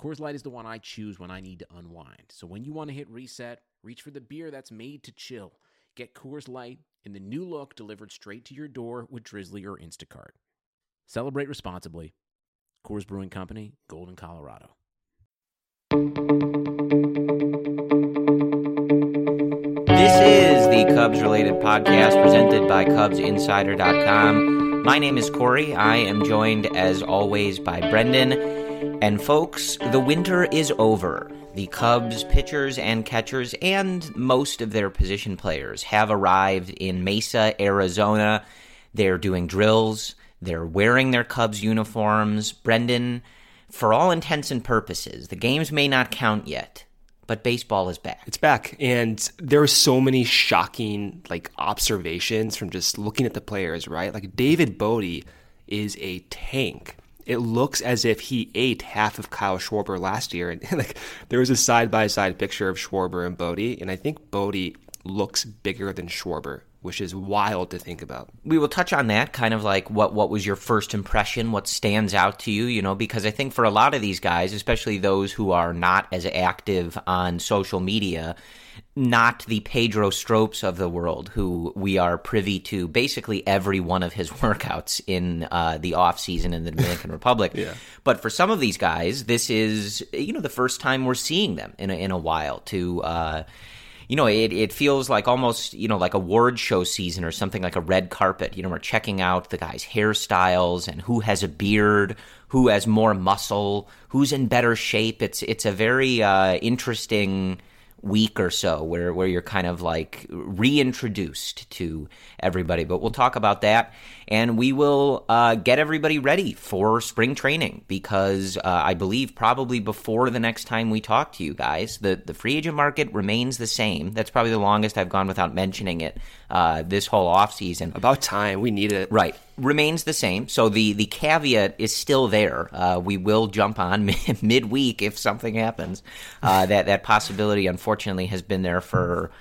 Coors Light is the one I choose when I need to unwind. So when you want to hit reset, Reach for the beer that's made to chill. Get Coors Light in the new look delivered straight to your door with Drizly or Instacart. Celebrate responsibly. Coors Brewing Company, Golden, Colorado. This is the Cubs related podcast presented by CubsInsider.com. My name is Corey. I am joined, as always, by Brendan. And folks, the winter is over. The Cubs pitchers and catchers and most of their position players have arrived in Mesa, Arizona. They're doing drills. They're wearing their Cubs uniforms. Brendan, for all intents and purposes, the games may not count yet, but baseball is back. It's back, and there are so many shocking like observations from just looking at the players. Right, like David Bote is a tank it looks as if he ate half of Kyle Schwarber last year. And like there was a side by side picture of Schwarber and Bote, and I think Bote looks bigger than Schwarber, which is wild to think about. We will touch on that, kind of like what what was your first impression, what stands out to you, you know, because I think for a lot of these guys, especially those who are not as active on social media, not the Pedro Strops of the world, who we are privy to basically every one of his workouts in uh, the off season in the Dominican Republic. Yeah. But for some of these guys, this is you know the first time we're seeing them in a, in a while. To uh, you know, it, it feels like almost you know like a award show season or something like a red carpet. You know, we're checking out the guys' hairstyles and who has a beard, who has more muscle, who's in better shape. It's it's a very uh, interesting week or so where, where you're kind of like reintroduced to everybody. But we'll talk about that. And we will uh, get everybody ready for spring training because uh, I believe probably before the next time we talk to you guys, the, the free agent market remains the same. That's probably the longest I've gone without mentioning it uh, this whole offseason. About time. We need it. Right. Remains the same. So the, the caveat is still there. Uh, we will jump on midweek if something happens. Uh, that, that possibility, unfortunately, has been there for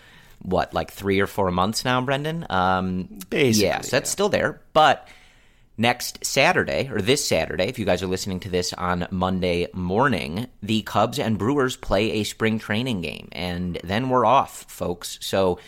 what, like three or four months now, Brendan? Um, Basically. Yes, that's still there. But next Saturday, or this Saturday, if you guys are listening to this on Monday morning, the Cubs and Brewers play a spring training game. And then we're off, folks. So,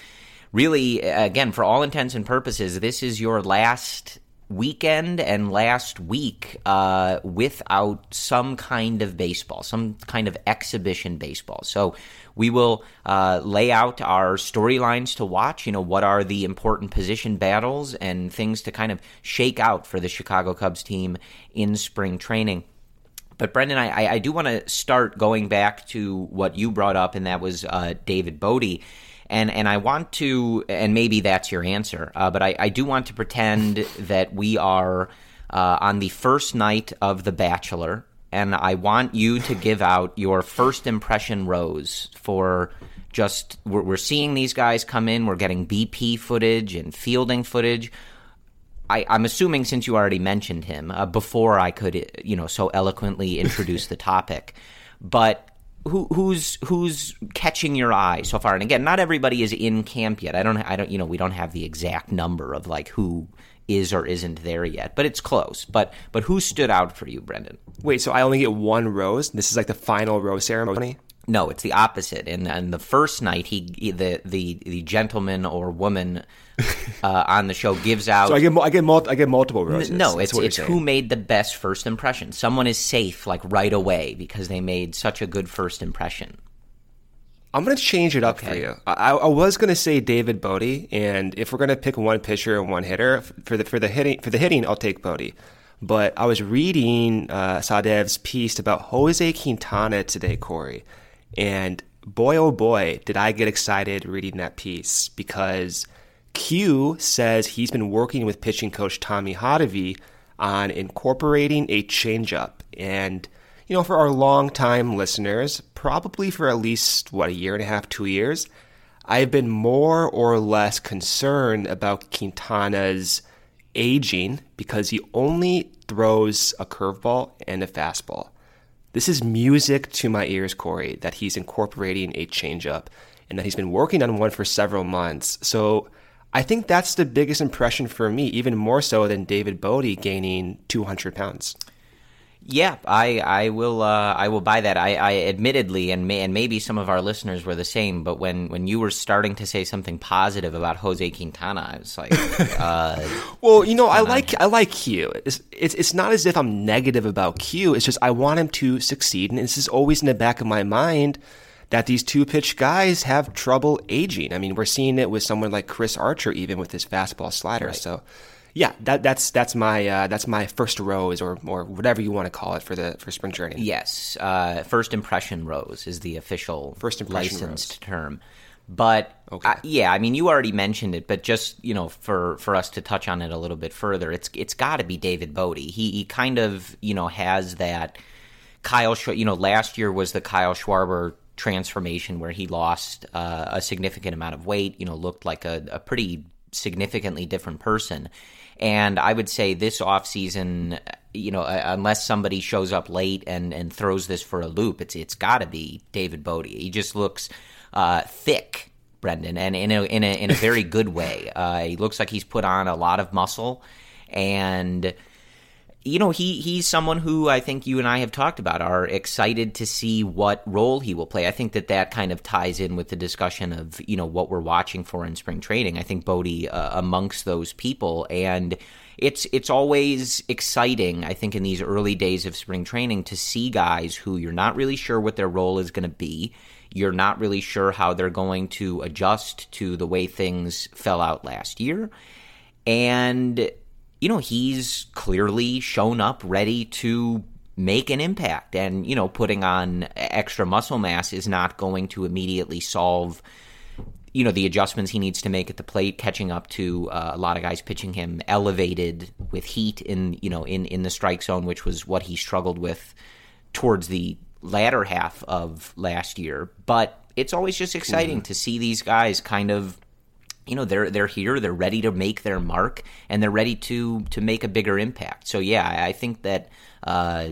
really, again, for all intents and purposes, this is your last weekend and last week uh, without some kind of baseball, some kind of exhibition baseball. So we will uh, lay out our storylines to watch. You know, what are the important position battles and things to kind of shake out for the Chicago Cubs team in spring training. But Brendan, I, I do want to start going back to what you brought up, and that was uh, David Bote and and I want to, and maybe that's your answer, uh, but I, I do want to pretend that we are uh, on the first night of The Bachelor, and I want you to give out your first impression rose for just we're, we're seeing these guys come in, we're getting BP footage and fielding footage. I, am assuming since you already mentioned him uh, before I could, you know, so eloquently introduce the topic, but who, who's who's catching your eye so far? And again, not everybody is in camp yet. I don't. I don't. You know, we don't have the exact number of like who is or isn't there yet, but it's close. But but who stood out for you, Brendan? Wait, so I only get one rose. This is like the final rose ceremony. No, it's the opposite. And and the first night, he the the the gentleman or woman uh, on the show gives out. So I get I get mul- I get multiple roses. No, it's it's who made the best first impression. Someone is safe like right away because they made such a good first impression. I'm going to change it up for you. I, I was going to say David Bote, and if we're going to pick one pitcher and one hitter for the for the hitting for the hitting, I'll take Bote. But I was reading uh, Sahadev's piece about Jose Quintana today, Corey, and boy oh boy, did I get excited reading that piece because Q says he's been working with pitching coach Tommy Hottovy on incorporating a changeup and you know, for our long-time listeners, probably for at least, what, a year and a half, two years, I've been more or less concerned about Quintana's aging because he only throws a curveball and a fastball. This is music to my ears, Corey, that he's incorporating a changeup and that he's been working on one for several months. So I think that's the biggest impression for me, even more so than David Bote gaining 200 pounds. Yeah, I I will uh, I will buy that. I, I admittedly and may, and maybe some of our listeners were the same, but when, when you were starting to say something positive about Jose Quintana, I was like, uh, well, you know, I like I like Q. It's, it's it's not as if I'm negative about Q. It's just I want him to succeed, and this is always in the back of my mind that these two pitch guys have trouble aging. I mean, we're seeing it with someone like Chris Archer, even with his fastball slider. Right. So yeah, that, that's that's my uh, that's my first rose or or whatever you want to call it for the for spring training. Yes, uh, first impression rose is the official first licensed rose. term. But okay. uh, yeah, I mean, you already mentioned it, but just you know, for for us to touch on it a little bit further, it's it's got to be David Bote. He he kind of you know has that Kyle. You know, last year was the Kyle Schwarber transformation where he lost uh, a significant amount of weight. You know, looked like a, a pretty significantly different person. And I would say this offseason, you know, uh, unless somebody shows up late and, and throws this for a loop, it's it's got to be David Bote. He just looks uh, thick, Brendan, and in a in a in a very good way. Uh, he looks like he's put on a lot of muscle, and you know, he he's someone who I think you and I have talked about are excited to see what role he will play. I think that that kind of ties in with the discussion of you know what we're watching for in spring training. I think Bote uh, amongst those people, and it's it's always exciting. I think in these early days of spring training to see guys who you're not really sure what their role is going to be. You're not really sure how they're going to adjust to the way things fell out last year, and you know, he's clearly shown up ready to make an impact. And, you know, putting on extra muscle mass is not going to immediately solve, you know, the adjustments he needs to make at the plate, catching up to uh, a lot of guys pitching him elevated with heat in, you know, in, in the strike zone, which was what he struggled with towards the latter half of last year. But it's always just exciting mm-hmm. to see these guys kind of you know they're they're here they're ready to make their mark and they're ready to to make a bigger impact. So yeah i think that uh,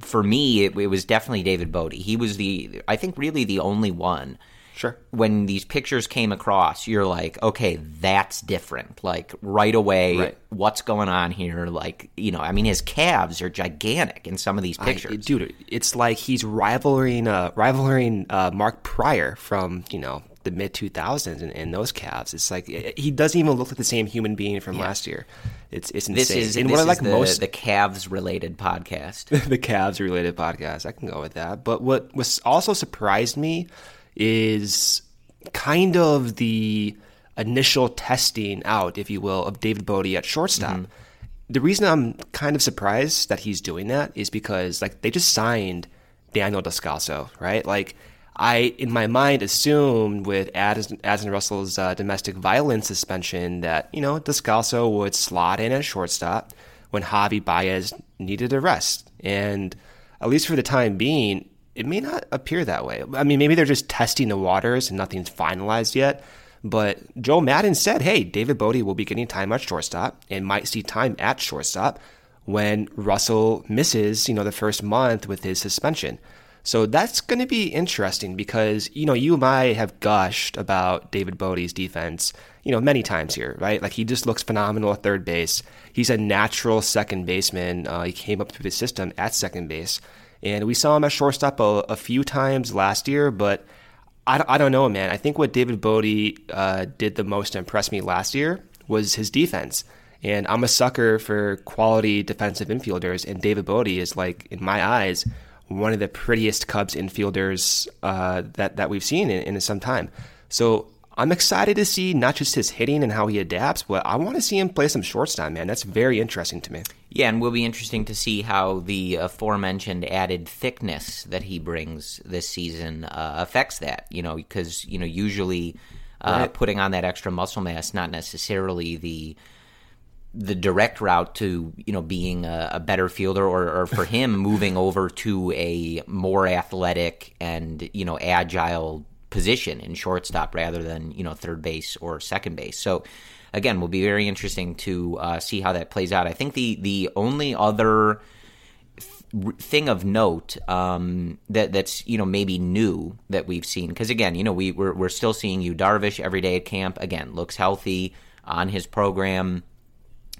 for me it, it, was definitely david bote he was the i think really the only one sure. when these pictures came across you're like okay that's different. Like right away right. what's going on here? Like you know i mean his calves are gigantic in some of these pictures. I, dude it's like he's rivaling uh rivaling uh, mark prior from you know the mid 2000s and, and, those calves. It's like he doesn't even look like the same human being from yeah. last year. It's it's insane. This is, and this what I like the, most the calves related podcast. the calves related podcast. I can go with that. But what was also surprised me is kind of the initial testing out, if you will, of David Bote at shortstop. Mm-hmm. The reason I'm kind of surprised that he's doing that is because like they just signed Daniel Descalso, right? Like I, in my mind, assumed with Addison Russell's uh, domestic violence suspension that, you know, Descalso would slot in at shortstop when Javi Baez needed a rest. And at least for the time being, it may not appear that way. I mean, maybe they're just testing the waters and nothing's finalized yet. But Joe Maddon said, hey, David Bote will be getting time at shortstop and might see time at shortstop when Russell misses, you know, the first month with his suspension. So that's going to be interesting because, you know, you and I have gushed about David Bote's defense, you know, many times here, right? Like he just looks phenomenal at third base. He's a natural second baseman. Uh, he came up through the system at second base. And we saw him at shortstop a, a few times last year, but I, I don't know, man. I think what David Bote uh, did the most to impress me last year was his defense. And I'm a sucker for quality defensive infielders, and David Bote is like, in my eyes, one of the prettiest Cubs infielders uh, that that we've seen in, in some time. So I'm excited to see not just his hitting and how he adapts, but I want to see him play some shortstop, man. That's very interesting to me. Yeah, and will be interesting to see how the aforementioned added thickness that he brings this season uh, affects that. You know, because you know usually uh, right. putting on that extra muscle mass not necessarily the the direct route to you know being a, a better fielder or, or for him moving over to a more athletic and you know agile position in shortstop rather than you know third base or second base. So again, will be very interesting to uh, see how that plays out. I think the the only other th- thing of note um, that that's you know maybe new that we've seen because again you know we we're, we're still seeing Yu Darvish every day at camp again looks healthy on his program.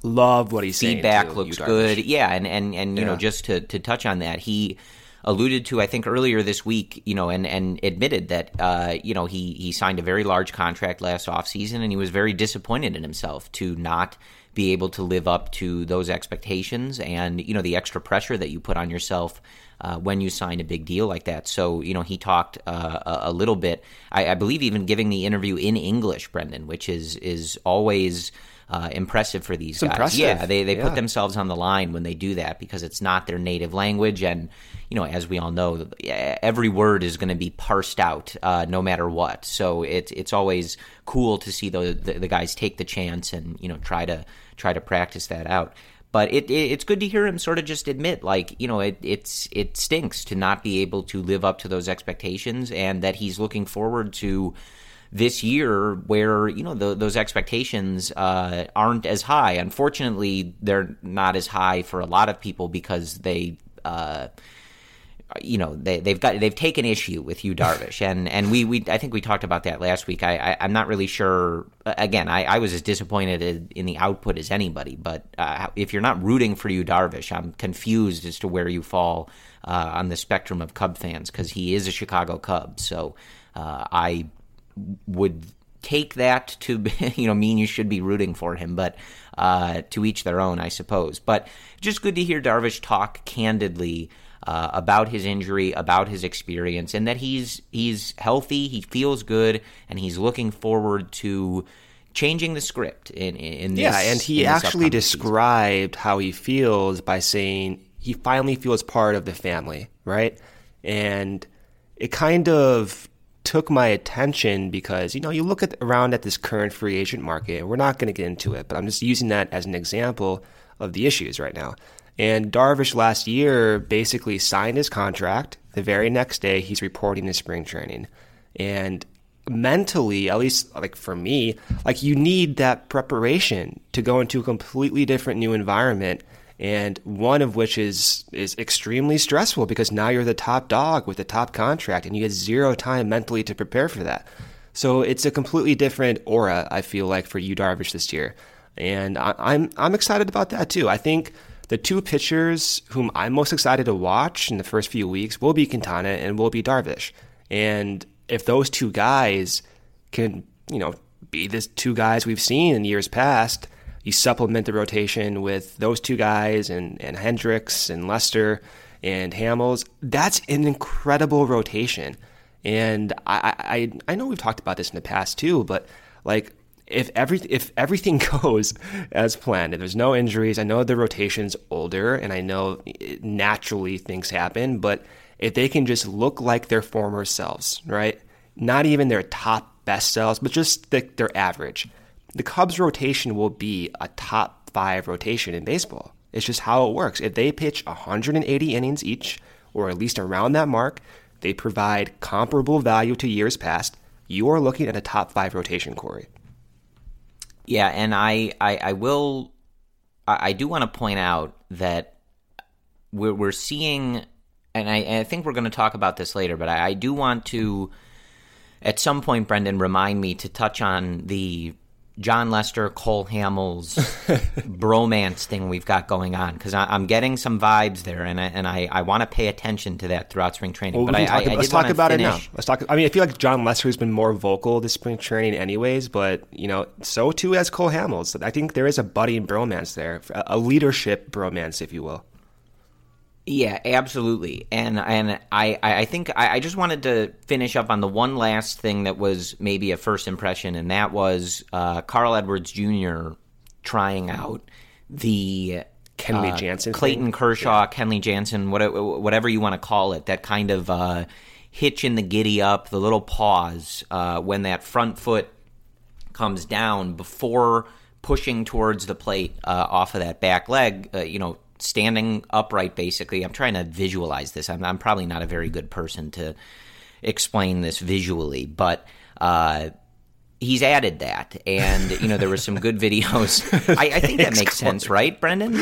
Love what he's feedback looks good. Yeah, and and and you yeah. know just to to touch on that he alluded to, I think, earlier this week, you know, and, and admitted that, uh, you know, he, he signed a very large contract last offseason and he was very disappointed in himself to not be able to live up to those expectations and, you know, the extra pressure that you put on yourself uh, when you sign a big deal like that. So, you know, he talked uh, a, a, little bit, I, I, believe even giving the interview in English, Brendan, which is, is always – uh, impressive for these it's guys. Impressive. Yeah, they they yeah. put themselves on the line when they do that because it's not their native language, and you know, as we all know, every word is going to be parsed out uh, no matter what. So it's it's always cool to see the, the, the guys take the chance and you know try to try to practice that out but it, it, it's good to hear him sort of just admit like you know it it's it stinks to not be able to live up to those expectations and that he's looking forward to this year where you know the, those expectations uh, aren't as high. Unfortunately, they're not as high for a lot of people because they. Uh, you know they, they've got they've taken issue with Yu Darvish and and we, we I think we talked about that last week I, I am not really sure again I, I was as disappointed in the output as anybody but uh, if you're not rooting for Yu Darvish I'm confused as to where you fall uh, on the spectrum of Cub fans because he is a Chicago Cub so uh, I would take that to you know mean you should be rooting for him, but uh, to each their own, I suppose. But just good to hear Darvish talk candidly uh, about his injury, about his experience, and that he's he's healthy, he feels good, and he's looking forward to changing the script in in this, yeah. And he actually described season. how he feels by saying he finally feels part of the family, right? And it kind of took my attention because you know you look at around at this current free agent market. And we're not going to get into it, but I'm just using that as an example of the issues right now. And Darvish last year basically signed his contract. The very next day, he's reporting to spring training, and mentally, at least like for me, like you need that preparation to go into a completely different new environment and one of which is is extremely stressful because now you're the top dog with the top contract and you get zero time mentally to prepare for that. So it's a completely different aura I feel like for Yu Darvish this year, and I, I'm I'm excited about that too. I think the two pitchers whom I'm most excited to watch in the first few weeks will be Quintana and will be Darvish, and if those two guys can you know be the two guys we've seen in years past you supplement the rotation with those two guys and, and Hendricks and Lester and Hamels. That's an incredible rotation. And I, I, I know we've talked about this in the past too, but like if every if everything goes as planned and there's no injuries, I know the rotation's older and I know naturally things happen, but if they can just look like their former selves, right? Not even their top best selves, but just the, their average the Cubs rotation will be a top five rotation in baseball. It's just how it works. If they pitch 180 innings each, or at least around that mark, they provide comparable value to years past. You are looking at a top five rotation, Corey. Yeah, and I, I, I will, I, I do want to point out that we're, we're seeing, and I, and I think we're going to talk about this later, but I, I do want to, at some point, Brendan, remind me to touch on the Jon Lester, Cole Hamels bromance thing we've got going on because I'm getting some vibes there, and I, and I, I want to pay attention to that throughout spring training. Well, but I, I, I, let's talk about finish. it now. Let's talk. I mean, I feel like Jon Lester's been more vocal this spring training, anyways. But you know, so too has Cole Hamels. I think there is a budding bromance there, a leadership bromance, if you will. Yeah, absolutely. And and I, I think I, I just wanted to finish up on the one last thing that was maybe a first impression, and that was uh, Carl Edwards Jr. trying out the Kenley uh, Jansen thing? Clayton Kershaw, Kenley Jansen, whatever, whatever you want to call it, that kind of uh, hitch in the giddy up, the little pause uh, when that front foot comes down before pushing towards the plate uh, off of that back leg, uh, you know, standing upright basically. I'm trying to visualize this. I'm, I'm probably not a very good person to explain this visually, but uh, he's added that. And, you know, there were some good videos. I, I think that makes sense, right, Brendan?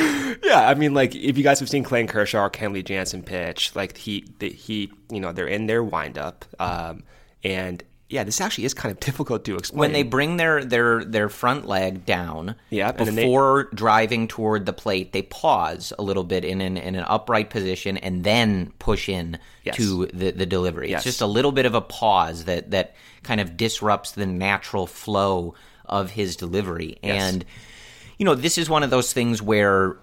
Yeah, I mean, like if you guys have seen Clayton Kershaw Kenley Jansen pitch, like he, the, he, you know, they're in their windup, um, and yeah, this actually is kind of difficult to explain. when they bring their their their front leg down and then they- before driving toward the plate they pause a little bit in an, in an upright position and then push in Yes. to the, the delivery Yes. it's just a little bit of a pause that that kind of disrupts the natural flow of his delivery and you know this is one of those things where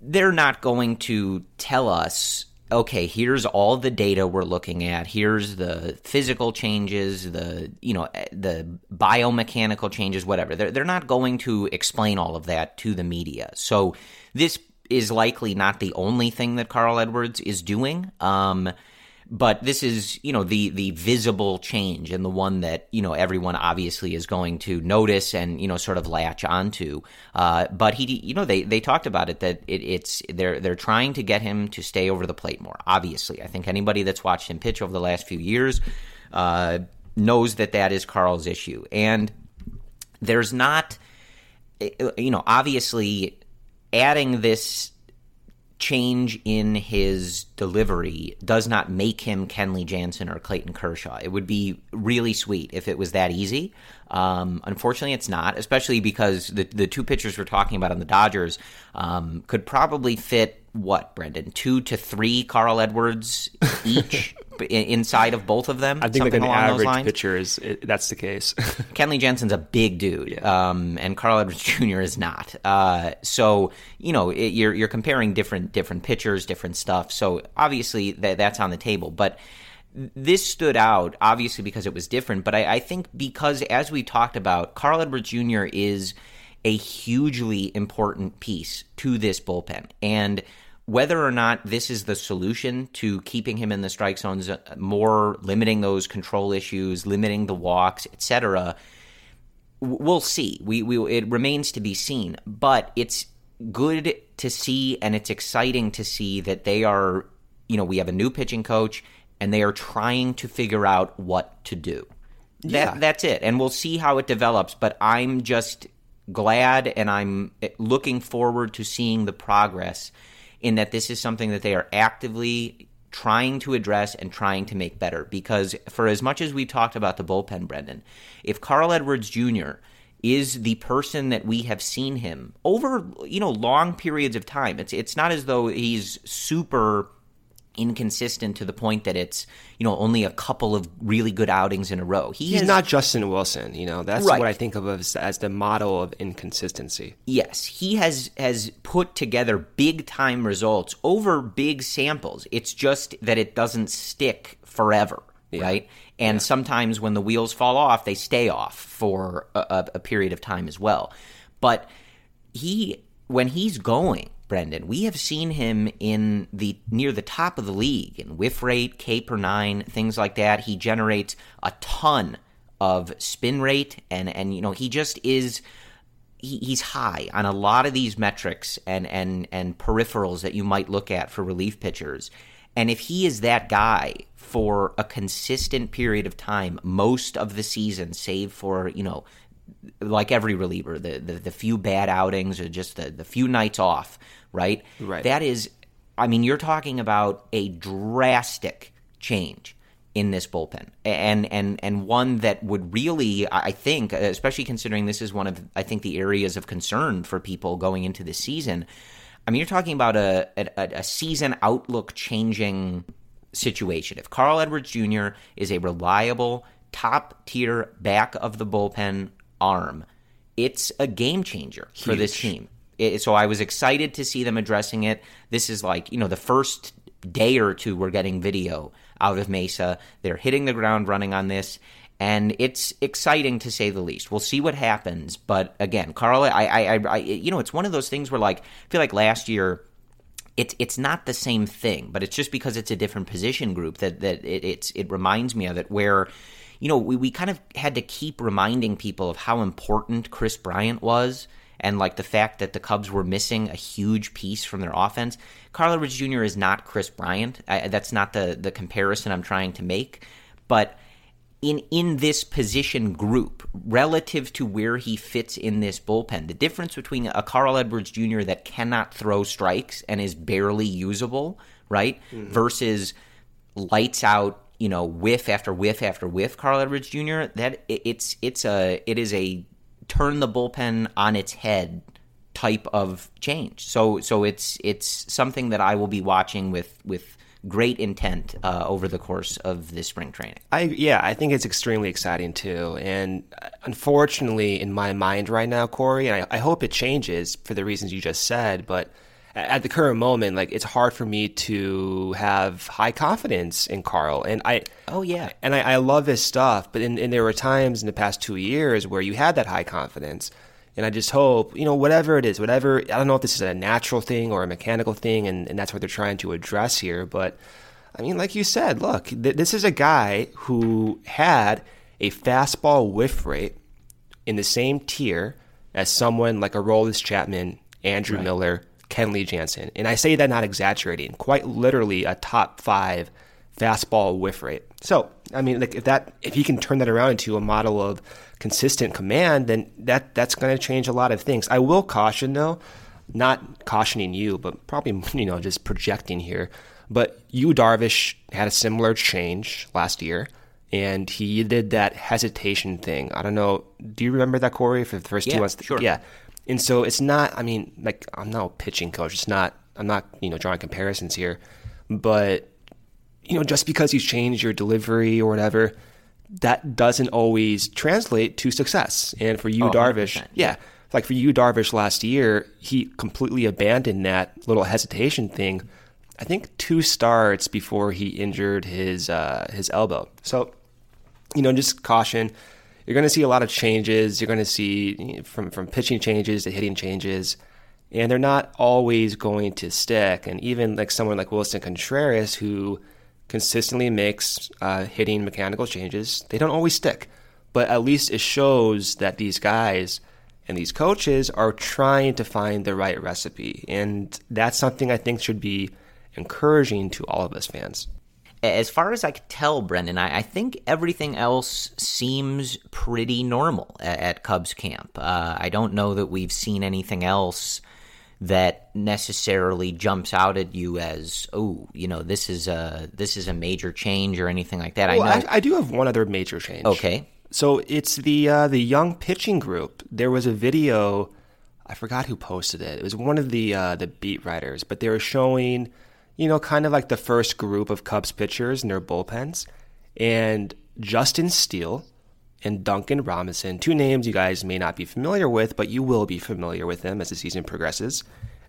they're not going to tell us okay here's all the data we're looking at. Here's the physical changes the you know eh, the biomechanical changes whatever. They're, they're not going to explain all of that to the media. So this is likely not the only thing that carl edwards is doing. Um, but this is you know the the visible change and the one that you know everyone obviously is going to notice and you know sort of latch onto. Uh, but he you know they they talked about it that it, it's they're they're trying to get him to stay over the plate more obviously. I think anybody that's watched him pitch over the last few years uh, knows that that is carl's issue. And there's not you know obviously adding this change in his delivery does not make him Kenley Jansen or Clayton Kershaw. It would be really sweet if it was that easy. Um, unfortunately, it's not, especially because the the two pitchers we're talking about on the Dodgers um, could probably fit what Brendan two to three Carl Edwards each inside of both of them. I think like an average pitcher is it, that's the case. Kenley Jansen's a big dude, um, and Carl Edwards Jr. is not. Uh, so you know it, you're you're comparing different different pitchers, different stuff. So obviously that that's on the table, but this stood out obviously because it was different. But I, I think because as we talked about, Carl Edwards Jr. is a hugely important piece to this bullpen, and whether or not this is the solution to keeping him in the strike zones uh, more, limiting those control issues, limiting the walks, etc we'll see. We we it remains to be seen, but it's good to see and it's exciting to see that they are, you know, we have a new pitching coach and they are trying to figure out what to do. Yeah. That that's it. And we'll see how it develops, but I'm just glad and I'm looking forward to seeing the progress in that this is something that they are actively trying to address and trying to make better. Because for as much as we talked about the bullpen, Brendan, if Carl Edwards Jr. is the person that we have seen him over, you know, long periods of time, it's it's not as though he's super inconsistent to the point that it's you know only a couple of really good outings in a row. He He's not Justin Wilson, you know. That's Right. what I think of as, as the model of inconsistency. Yes, he has has put together big time results over big samples. It's just that it doesn't stick forever, right? And sometimes when the wheels fall off, they stay off for a, a period of time as well. But he, when he's going, Brendan, we have seen him in the near the top of the league in whiff rate, K per nine, things like that. He generates a ton of spin rate, and and you know he just is he, he's high on a lot of these metrics and and and peripherals that you might look at for relief pitchers. And if he is that guy for a consistent period of time, most of the season, save for you know, like every reliever, the the, the few bad outings or just the the few nights off, right? Right. That is, I mean, you're talking about a drastic change in this bullpen, and and and one that would really, I think, especially considering this is one of I think the areas of concern for people going into this season. I mean, you're talking about a a, a season outlook changing situation. If Carl Edwards Jr. is a reliable top tier back of the bullpen arm, it's a game changer for this team. It, so I was excited to see them addressing it. This is like you know the first day or two, we're getting video out of Mesa. They're hitting the ground running on this. And it's exciting to say the least. We'll see what happens, but again, Carl, I, I, I, you know, it's one of those things where, like, I feel like last year, it's it's not the same thing, but it's just because it's a different position group that that it, it's it reminds me of it. Where you know we, we kind of had to keep reminding people of how important Kris Bryant was, and like the fact that the Cubs were missing a huge piece from their offense. Carl Edwards Jr. is not Kris Bryant. I, that's not the the comparison I'm trying to make, but in in this position group relative to where he fits in this bullpen. The difference between a Carl Edwards Jr. that cannot throw strikes and is barely usable, right, mm-hmm. versus lights out, you know, whiff after whiff after whiff Carl Edwards Jr. That it's it's a it is a turn the bullpen on its head type of change. So so it's it's something that I will be watching with with great intent uh, over the course of this spring training. I yeah, I think it's extremely exciting too. And uh, unfortunately, in my mind right now, Corey, and I, I hope it changes for the reasons you just said, but at the current moment, like it's hard for me to have high confidence in Carl. And I oh yeah, and I, I love his stuff. But in, and there were times in the past two years where you had that high confidence. And I just hope, you know, whatever it is, whatever, I don't know if this is a natural thing or a mechanical thing, and, and that's what they're trying to address here. But I mean, like you said, look, th- this is a guy who had a fastball whiff rate in the same tier as someone like Aroldis Chapman, Andrew right. Miller, Kenley Jansen. And I say that not exaggerating, quite literally a top five fastball whiff rate. So, I mean, like if that if he can turn that around into a model of consistent command, then that that's going to change a lot of things. I will caution though, not cautioning you, but probably you know just projecting here. But Yu Darvish had a similar change last year, and he did that hesitation thing. I don't know. Do you remember that, Corey? For the first yeah, two months, sure. Yeah. And so it's not. I mean, like I'm not a pitching coach. It's not. I'm not you know drawing comparisons here, but you know just because you change your delivery or whatever that doesn't always translate to success. And for you, oh, Darvish, yeah, like for you, Darvish last year, he completely abandoned that little hesitation thing. I think two starts before he injured his uh, his elbow. So, you know, just caution. You're going to see a lot of changes. You're going to see from from pitching changes to hitting changes, and they're not always going to stick. And even like someone like Willson Contreras, who consistently makes uh, hitting mechanical changes. They don't always stick, but at least it shows that these guys and these coaches are trying to find the right recipe. And that's something I think should be encouraging to all of us fans. As far as I can tell, Brendan, I, I think everything else seems pretty normal at, at Cubs camp. Uh, I don't know that we've seen anything else that necessarily jumps out at you as oh you know this is a this is a major change or anything like that. Well, I know I, I, do have one other major change. Okay, so it's the uh, the young pitching group. There was a video. I forgot who posted it. It was one of the uh, the beat writers, but they were showing, you know, kind of like the first group of Cubs pitchers in their bullpens, and Justin Steele and Duncan Robinson, two names you guys may not be familiar with, but you will be familiar with them as the season progresses.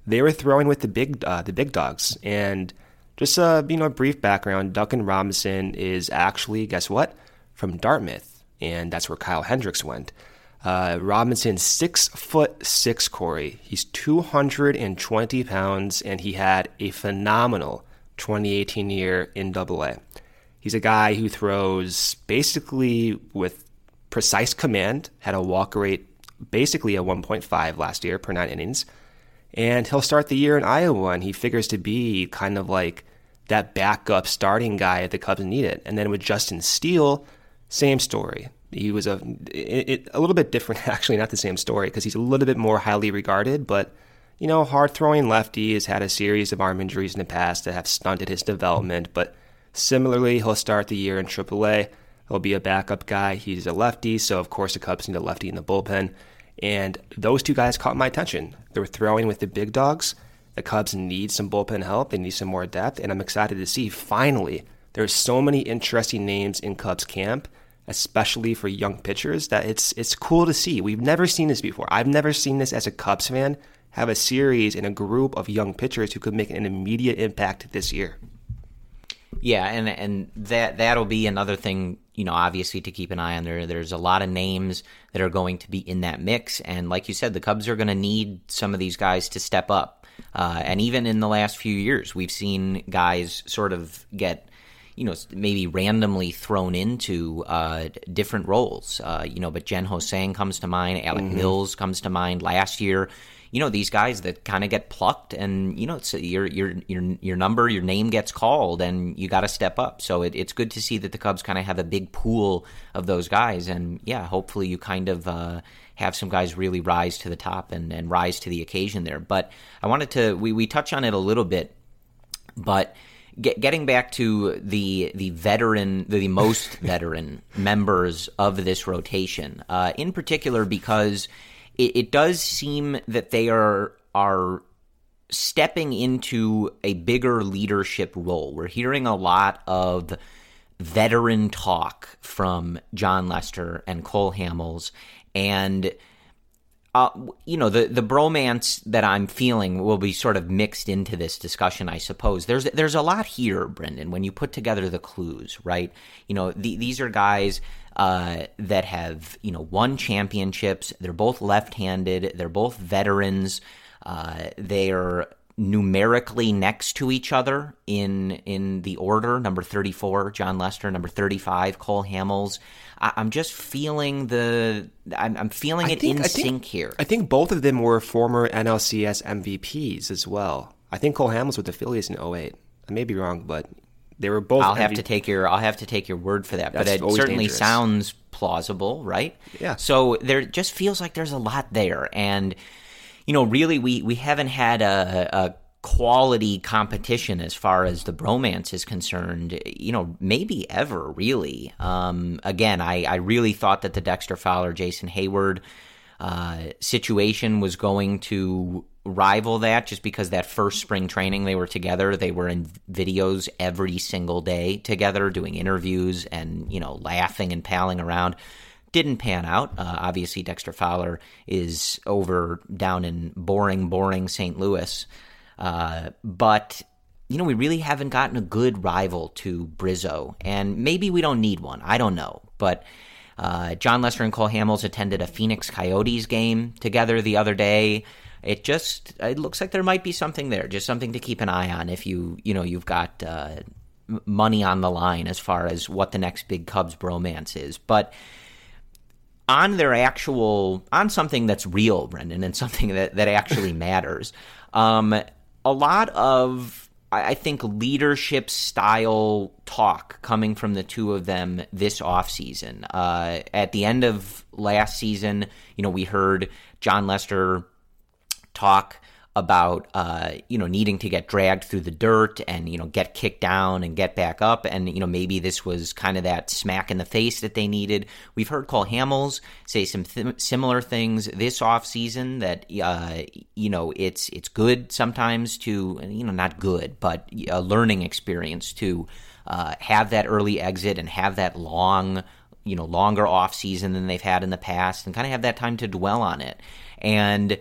They were throwing with the big uh, the big dogs, and just a you know a brief background. Duncan Robinson is actually guess what from Dartmouth, and that's where Kyle Hendricks went. Uh, Robinson six foot six, Corey. He's two hundred and twenty pounds, and he had a phenomenal 2018 year in Double A. He's a guy who throws basically with precise command, had a walk rate basically a 1.5 last year per nine innings. And he'll start the year in Iowa, and he figures to be kind of like that backup starting guy if the Cubs need it. And then with Justin Steele, same story. He was a it, a little bit different, actually, not the same story because he's a little bit more highly regarded, but you know, hard throwing lefty has had a series of arm injuries in the past that have stunted his development. But similarly, he'll start the year in AAA. He'll be a backup guy. He's a lefty, so of course the Cubs need a lefty in the bullpen. And those two guys caught my attention. They were throwing with the big dogs. The Cubs need some bullpen help. They need some more depth, and I'm excited to see finally there's so many interesting names in Cubs camp, especially for young pitchers, that it's it's cool to see. We've never seen this before. I've never seen this as a Cubs fan have a series in a group of young pitchers who could make an immediate impact this year. Yeah, and and that that'll be another thing, you know, obviously to keep an eye on. There, there's a lot of names that are going to be in that mix, and like you said, the Cubs are going to need some of these guys to step up. Uh, and even in the last few years, we've seen guys sort of get you know, maybe randomly thrown into uh, different roles. Uh, you know, but Jen-Ho Tseng comes to mind, Alec mm-hmm. Mills comes to mind last year. You know, these guys that kind of get plucked, and you know, it's your your your your number, your name gets called, and you got to step up. So it, it's good to see that the Cubs kind of have a big pool of those guys, and yeah, hopefully you kind of. Uh, have some guys really rise to the top and, and rise to the occasion there. But I wanted to we, we touch on it a little bit, but get, getting back to the the veteran, the most veteran members of this rotation, uh, in particular because it, it does seem that they are are stepping into a bigger leadership role. We're hearing a lot of veteran talk from Jon Lester and Cole Hamels, and uh, you know the the bromance that I'm feeling will be sort of mixed into this discussion, I suppose. There's there's a lot here, Brendan, when you put together the clues, right? You know, the, these are guys uh, that have you know won championships. They're both left-handed. They're both veterans. Uh, they're numerically next to each other in in the order. Number thirty four, Jon Lester. Number thirty five, Cole Hamels. I, am just feeling the. I'm, I'm feeling I it think, in think, sync here. I think both of them were former NLCS MVPs as well. I think Cole Hamels with the Phillies in 08. I may be wrong, but they were both. I'll have to take your. I'll have to take your word for that. That's but it certainly dangerous. sounds plausible, right? Yeah. So there just feels like there's a lot there, and you know, really, we we haven't had a, a quality competition as far as the bromance is concerned, you know, maybe ever really. Um, again, I, I really thought that the Dexter Fowler, Jason Heyward uh, situation was going to rival that just because that first spring training they were together. They were in videos every single day together, doing interviews and, you know, laughing and palling around didn't pan out. Uh, obviously, Dexter Fowler is over down in boring, boring St. Louis. Uh, but, you know, we really haven't gotten a good rival to Bryzzo. And maybe we don't need one. I don't know. But uh, Jon Lester and Cole Hamels attended a Phoenix Coyotes game together the other day. It just it looks like there might be something there, just something to keep an eye on if you you know you've got uh, money on the line as far as what the next big Cubs bromance is. But on their actual on something that's real, Brendan, and something that that actually matters. Um, a lot of I think leadership style talk coming from the two of them this offseason. Uh, at the end of last season, you know, we heard Jon Lester talk about uh, you know needing to get dragged through the dirt and you know get kicked down and get back up and you know maybe this was kind of that smack in the face that they needed. We've heard Cole Hamels say some th- similar things this off season that uh, you know it's it's good sometimes to you know not good but a learning experience to uh, have that early exit and have that long you know longer off season than they've had in the past and kind of have that time to dwell on it and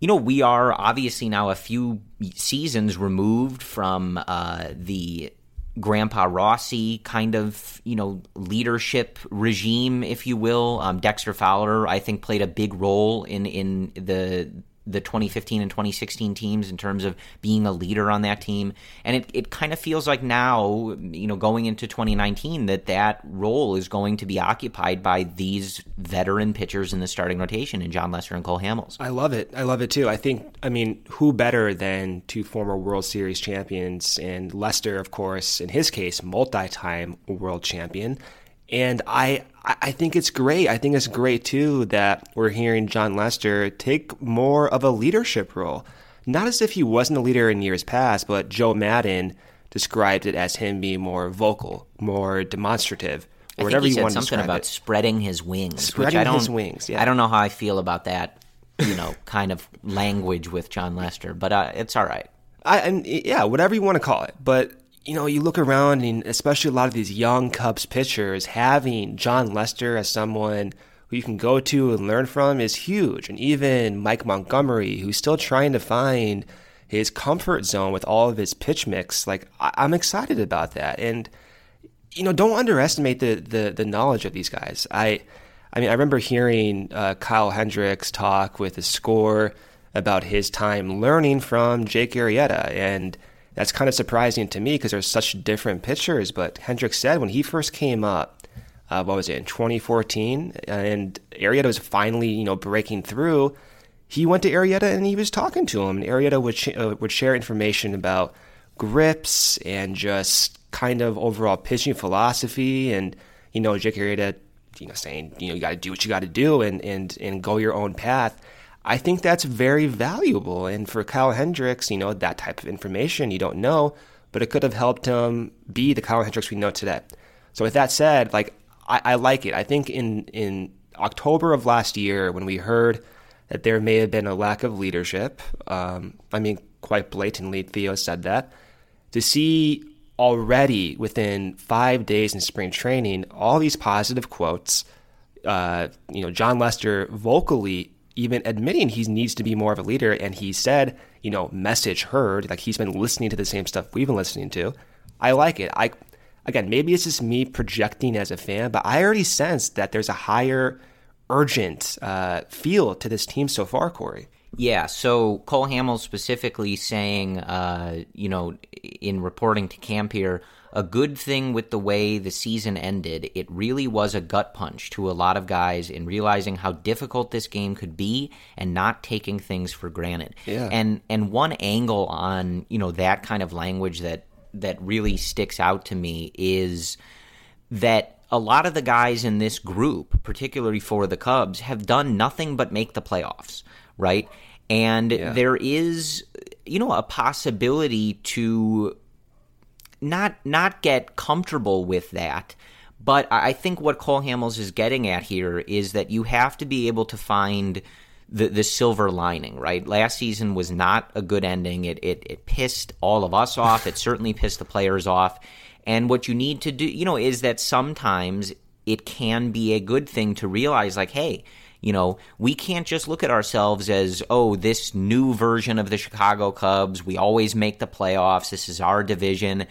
you know, we are obviously now a few seasons removed from uh, the Grandpa Rossy kind of, you know, leadership regime, if you will. Um, Dexter Fowler, I think, played a big role in in the the 2015 and 2016 teams in terms of being a leader on that team. And it, it kind of feels like now, you know, going into 2019, that that role is going to be occupied by these veteran pitchers in the starting rotation in Jon Lester and Cole Hamels. I love it. I love it too. I think, I mean, who better than two former World Series champions and Lester, of course, in his case, multi time world champion. And I, I think it's great. I think it's great too that we're hearing Jon Lester take more of a leadership role. Not as if he wasn't a leader in years past, but Joe Maddon described it as him being more vocal, more demonstrative. I think he said something about it. spreading his wings. Spreading I don't, his wings. Yeah. I don't know how I feel about that. You know, kind of language with Jon Lester, but uh, it's all right. I, and yeah, whatever you want to call it. But you know, you look around and especially a lot of these young Cubs pitchers having Jon Lester as someone who you can go to and learn from is huge. And even Mike Montgomery, who's still trying to find his comfort zone with all of his pitch mix. Like I- I'm excited about that, and you know, don't underestimate the the, the knowledge of these guys. I I mean, I remember hearing uh, Kyle Hendricks talk with a score about his time learning from Jake Arrieta, and that's kind of surprising to me because they're such different pitchers. But Hendricks said when he first came up, uh, what was it in 2014, and Arrieta was finally you know breaking through. He went to Arrieta and he was talking to him, and Arrieta would sh- uh, would share information about grips and just kind of overall pitching philosophy, and you know Jake Arrieta, you know saying you know you got to do what you got to do and and and go your own path. I think that's very valuable. And for Kyle Hendricks, you know, that type of information you don't know, but it could have helped him be the Kyle Hendricks we know today. So with that said, like I, I like it. I think in in October of last year when we heard that there may have been a lack of leadership, um, I mean, quite blatantly, Theo said that. To see already within five days in spring training all these positive quotes, uh, you know, Jon Lester vocally even admitting he needs to be more of a leader. And he said, you know, message heard, like he's been listening to the same stuff we've been listening to. I like it. I, again, maybe it's just me projecting as a fan, but I already sense that there's a higher urgent uh, feel to this team so far, Corey. Yeah, so Cole Hamels specifically saying, uh, you know, in reporting to camp here, a good thing with the way the season ended, it really was a gut punch to a lot of guys in realizing how difficult this game could be and not taking things for granted. Yeah. And and one angle on, you know, that kind of language that that really sticks out to me is that a lot of the guys in this group, particularly for the Cubs, have done nothing but make the playoffs, right? And Yeah. there is, you know, a possibility to not not get comfortable with that. But I think what Cole Hamels is getting at here is that you have to be able to find the the silver lining, right? Last season was not a good ending. It it, it pissed all of us off. It certainly pissed the players off. And what you need to do, you know, is that sometimes it can be a good thing to realize, like, hey, you know, we can't just look at ourselves as, oh, this new version of the Chicago Cubs. We always make the playoffs. This is our division.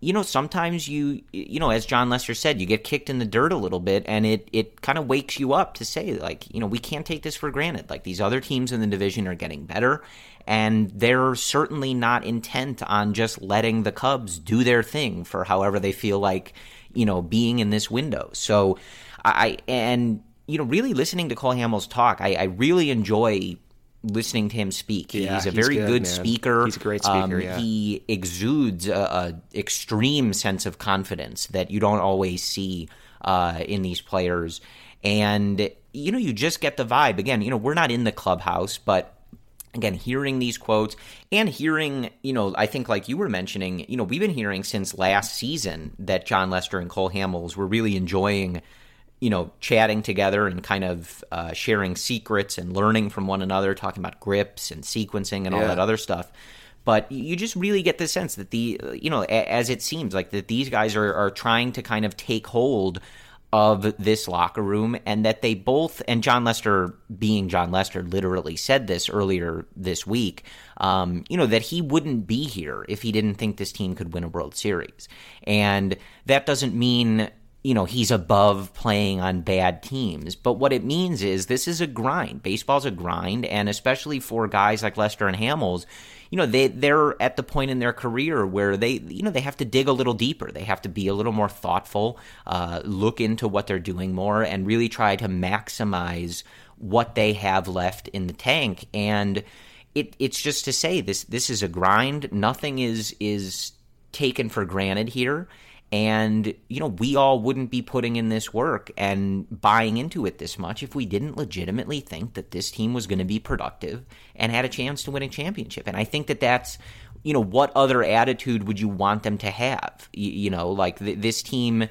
You know, sometimes you, you know, as Jon Lester said, you get kicked in the dirt a little bit, and it it kind of wakes you up to say, like, you know, we can't take this for granted. Like these other teams in the division are getting better, and they're certainly not intent on just letting the Cubs do their thing for however they feel like, you know, being in this window. So, I and you know, really listening to Cole Hamels talk, I, I really enjoy listening to him speak. Yeah, he's a he's very good, good, speaker. He's a great speaker, Um, yeah. He exudes a, a extreme sense of confidence that you don't always see uh, in these players, and you know, you just get the vibe. Again, you know, we're not in the clubhouse, but again hearing these quotes and hearing you know i think like you were mentioning you know we've been hearing since last season that jon lester and cole hamels were really enjoying you know chatting together and kind of uh, sharing secrets and learning from one another talking about grips and sequencing and all Yeah. that other stuff but you just really get the sense that the you know a- as it seems like that these guys are, are trying to kind of take hold of this locker room and that they both and Jon Lester being Jon Lester literally said this earlier this week um, you know that he wouldn't be here if he didn't think this team could win a World Series and that doesn't mean you know he's above playing on bad teams. But what it means is this is a grind. Baseball's a grind and especially for guys like Lester and Hamels you know they they're at the point in their career where they you know they have to dig a little deeper. They have to be a little more thoughtful uh, look into what they're doing more and really try to maximize what they have left in the tank. And it it's just to say this this is a grind. Nothing is is taken for granted here and you know we all wouldn't be putting in this work and buying into it this much if we didn't legitimately think that this team was going to be productive and had a chance to win a championship. And i think that that's you know what other attitude would you want them to have? You, you know like th- this team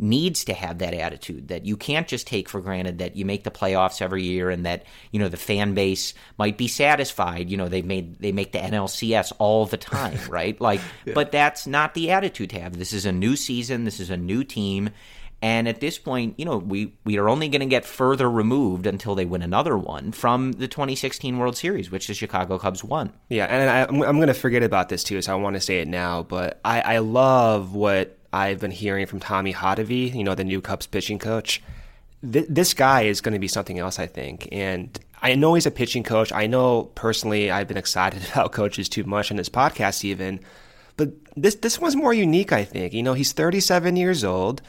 needs to have that attitude that you can't just take for granted that you make the playoffs every year and that you know the fan base might be satisfied. You know they made they make the NLCS all the time right? Like but that's not the attitude to have. This is a new season. This is a new team. And at this point, you know, we, we are only going to get further removed until they win another one from the 2016 World Series, which the Chicago Cubs won. Yeah, and I, I'm, I'm going to forget about this too, so I want to say it now. But I, I love what I've been hearing from Tommy Hottovy, you know, the new Cubs pitching coach. Th- this guy is going to be something else, I think. And I know he's a pitching coach. I know personally I've been excited about coaches too much in this podcast, even. But this this one's more unique, I think. You know, he's 37 years old.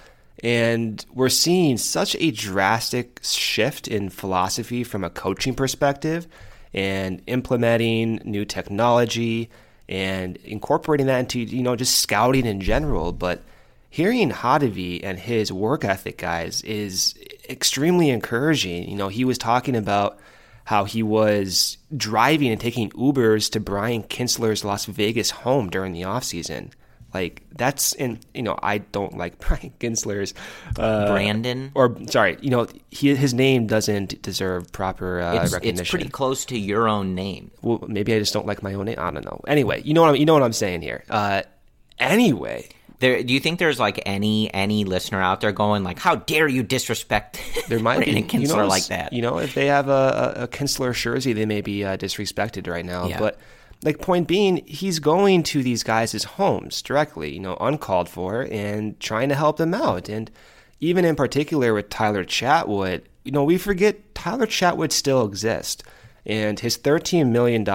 And we're seeing such a drastic shift in philosophy from a coaching perspective and implementing new technology and incorporating that into, you know, just scouting in general. But hearing Hottovy and his work ethic, guys, is extremely encouraging. You know, he was talking about how he was driving and taking Ubers to Brian Kintzler's Las Vegas home during the offseason. Like that's in you know I don't like Brian Kintzler's uh, Brandon or sorry you know he, his name doesn't deserve proper uh, it's, recognition. It's pretty close to your own name. Well, maybe I just don't like my own name. I don't know. Anyway, you know what I'm, you know what I'm saying here. Uh, anyway, there, do you think there's like any any listener out there going like, "How dare you disrespect"? There might be Kintzler you know, like that. You know, if they have a, a, a Kintzler jersey, they may be uh, disrespected right now. Yeah. But like point being, he's going to these guys' homes directly, you know, uncalled for, and trying to help them out. And even in particular with Tyler Chatwood, you know, we forget Tyler Chatwood still exists, and his $13 million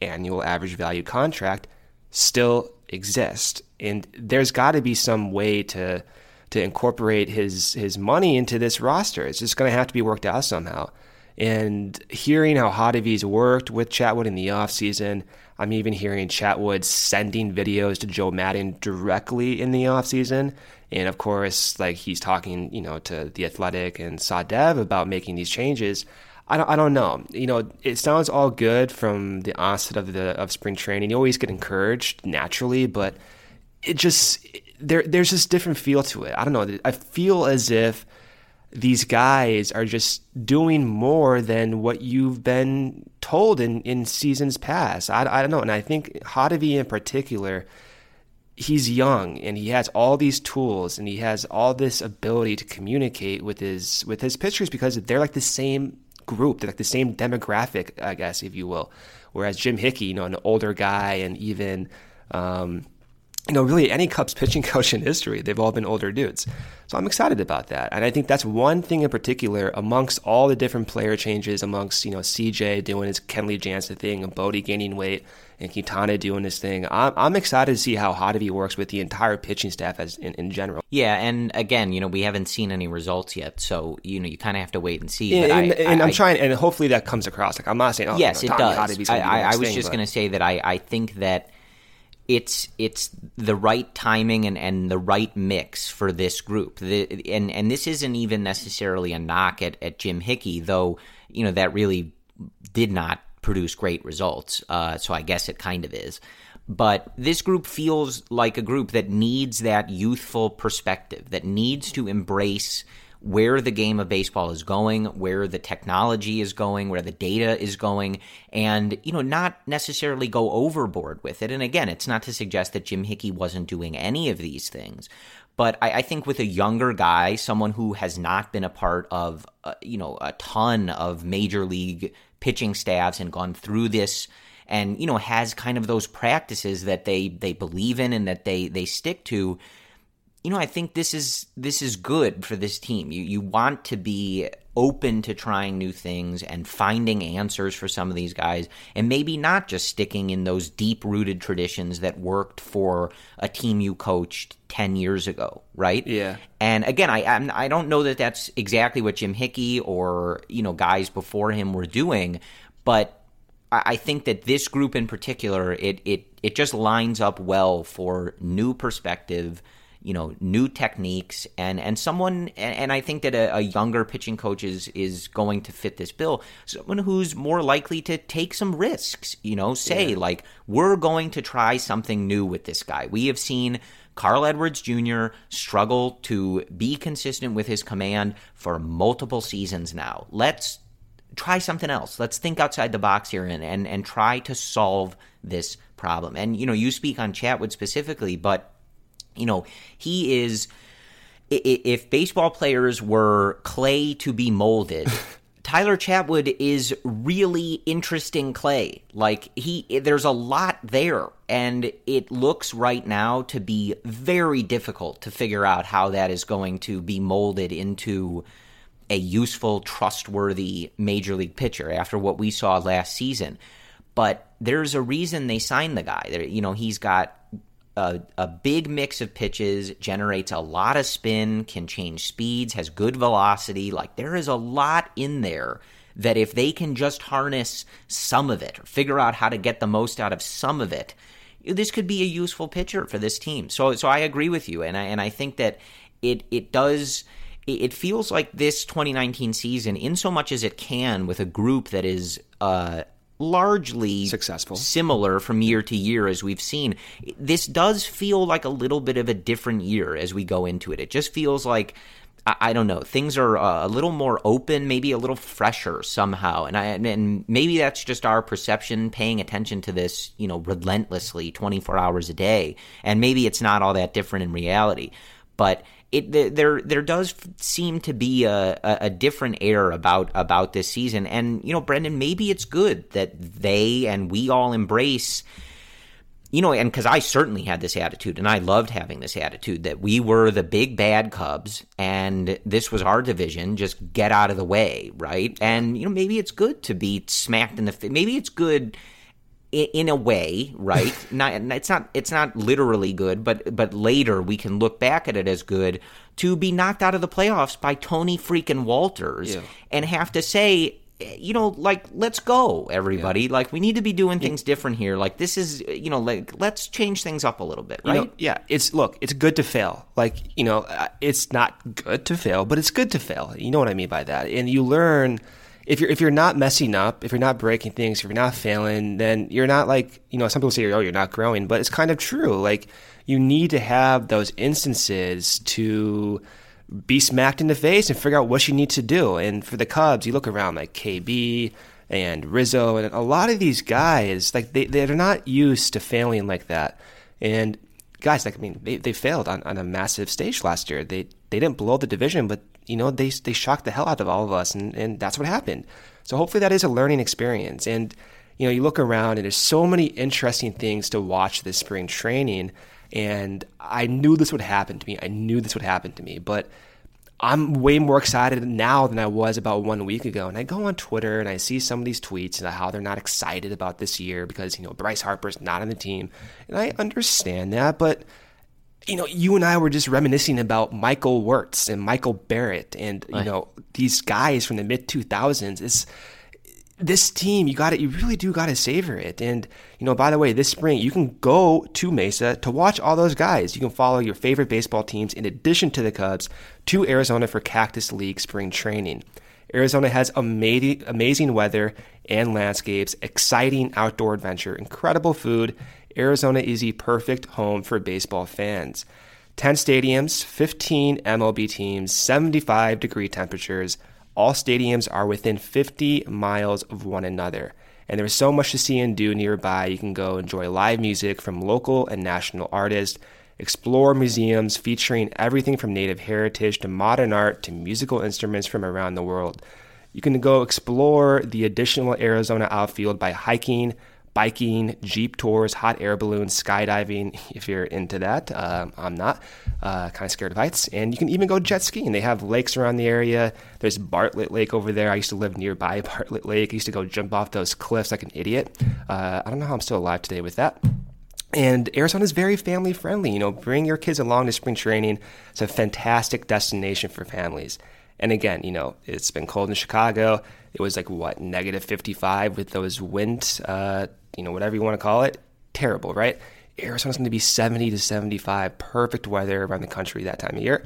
annual average value contract still exists. And there's got to be some way to to incorporate his his money into this roster. It's just going to have to be worked out somehow and hearing how Hottovy's worked with Chatwood in the offseason. I'm even hearing Chatwood sending videos to Joe Maddon directly in the offseason. And of course, like he's talking, you know, to the Athletic and Sahadev about making these changes. I don't, I don't know. You know, it sounds all good from the onset of the of spring training. You always get encouraged naturally, but it just there there's this different feel to it. I don't know. I feel as if these guys are just doing more than what you've been told in, in seasons past. I, I don't know. And I think Hottovy in particular, he's young and he has all these tools and he has all this ability to communicate with his with his pitchers because they're like the same group, they're like the same demographic, I guess, if you will. Whereas Jim Hickey, you know, an older guy and even um, you know, really any Cubs pitching coach in history, they've all been older dudes. So I'm excited about that. And I think that's one thing in particular amongst all the different player changes, amongst, you know, CJ doing his Kenley Jansen thing and Bote gaining weight and Quintana doing his thing. I'm, I'm excited to see how Hottovy works with the entire pitching staff as in, in general. Yeah. And again, you know, we haven't seen any results yet. So, you know, you kind of have to wait and see. And, I, and I, am trying, and hopefully that comes across. Like, I'm not saying, oh, yes, you know, it does. I, I, was just going to say that I, I think that it's it's the right timing and, and the right mix for this group. The, and and this isn't even necessarily a knock at, at Jim Hickey, though you know that really did not produce great results. Uh, so I guess it kind of is. But this group feels like a group that needs that youthful perspective, that needs to embrace where the game of baseball is going, where the technology is going, where the data is going, and you know, not necessarily go overboard with it. And again, it's not to suggest that Jim Hickey wasn't doing any of these things, but I, I think with a younger guy, someone who has not been a part of uh, you know a ton of major league pitching staffs and gone through this and you know has kind of those practices that they they believe in and that they they stick to you know, I think this is this is good for this team. You you want to be open to trying new things and finding answers for some of these guys and maybe not just sticking in those deep-rooted traditions that worked for a team you coached 10 years ago, right? Yeah. And again, I I'm, I don't know that that's exactly what Jim Hickey or, you know, guys before him were doing, but I think that this group in particular, it it it just lines up well for new perspective you know new techniques and and someone and, I think that a, a, younger pitching coach is is going to fit this bill someone who's more likely to take some risks you know say yeah. like we're going to try something new with this guy we have seen Carl Edwards Jr. struggle to be consistent with his command for multiple seasons now let's try something else let's think outside the box here and and, and try to solve this problem and you know you speak on Chatwood specifically but you know, he is if baseball players were clay to be molded, Tyler Chatwood is really interesting clay. Like he there's a lot there and it looks right now to be very difficult to figure out how that is going to be molded into a useful, trustworthy major league pitcher after what we saw last season. But there's a reason they signed the guy. You know, he's got a, a, big mix of pitches, generates a lot of spin, can change speeds, has good velocity. Like there is a lot in there that if they can just harness some of it or figure out how to get the most out of some of it, this could be a useful pitcher for this team. So so I agree with you and I and I think that it it does it feels like this 2019 season in so much as it can with a group that is uh, largely successful, similar from year to year as we've seen. This does feel like a little bit of a different year as we go into it. It just feels like I, don't know things are uh, a little more open, maybe a little fresher somehow, and I and maybe that's just our perception, paying attention to this, you know, relentlessly, twenty four hours a day, and maybe it's not all that different in reality, but it there there does seem to be a, a different air about about this season, and you know, Brendan, maybe it's good that they and we all embrace. You know, and because I certainly had this attitude, and I loved having this attitude that we were the big bad Cubs, and this was our division. Just get out of the way, right? And you know, maybe it's good to be smacked in the. Maybe it's good in a way, right? not it's not it's not literally good, but but later we can look back at it as good to be knocked out of the playoffs by Tony freaking Wolters yeah. and have to say you know like let's go everybody yeah. like we need to be doing things different here like this is you know like let's change things up a little bit right you know, yeah it's look it's good to fail like you know uh, it's not good to fail but it's good to fail you know what i mean by that and you learn if you're if you're not messing up, if you're not breaking things, if you're not failing, then you're not like you know some people say oh you're not growing, but it's kind of true. Like you need to have those instances to be smacked in the face and figure out what you need to do. And for the Cubs, you look around like KB and Rizzo and a lot of these guys like they they're not used to failing like that. And guys, like I mean, they, they failed on, on a massive stage last year. They they didn't blow the division, but you know, they they shocked the hell out of all of us, and and that's what happened. So hopefully that is a learning experience. And you know, you look around, and there's so many interesting things to watch this spring training. And I knew this would happen to me. I knew this would happen to me, but I'm way more excited now than I was about one week ago. And I go on Twitter and I see some of these tweets about how they're not excited about this year because, you know, Bryce Harper's not on the team. And I understand that, but you know, you and I were just reminiscing about Michael Wuertz and Michael Barrett and, you right. know, these guys from the mid 2000s. It's this team, you got it. You really do got to savor it. And, you know, by the way, this spring, you can go to Mesa to watch all those guys. You can follow your favorite baseball teams in addition to the Cubs to Arizona for Cactus League spring training. Arizona has amazing, amazing weather and landscapes, exciting outdoor adventure, incredible food, Arizona is the perfect home for baseball fans. 10 stadiums, 15 MLB teams, 75 degree temperatures. All stadiums are within 50 miles of one another. And there's so much to see and do nearby. You can go enjoy live music from local and national artists, explore museums featuring everything from native heritage to modern art to musical instruments from around the world. You can go explore the additional Arizona outfield by hiking, biking, jeep tours, hot air balloons, skydiving. If you're into that, uh, I'm not. Uh, kind of scared of heights. And you can even go jet skiing. They have lakes around the area. There's Bartlett Lake over there. I used to live nearby Bartlett Lake. I used to go jump off those cliffs like an idiot. Uh, I don't know how I'm still alive today with that. And Arizona is very family friendly. You know, bring your kids along to spring training. It's a fantastic destination for families. And again, you know, it's been cold in Chicago. It was like what negative 55 with those wind uh, you know, whatever you want to call it, terrible, right? Arizona's going to be 70 to 75, perfect weather around the country that time of year.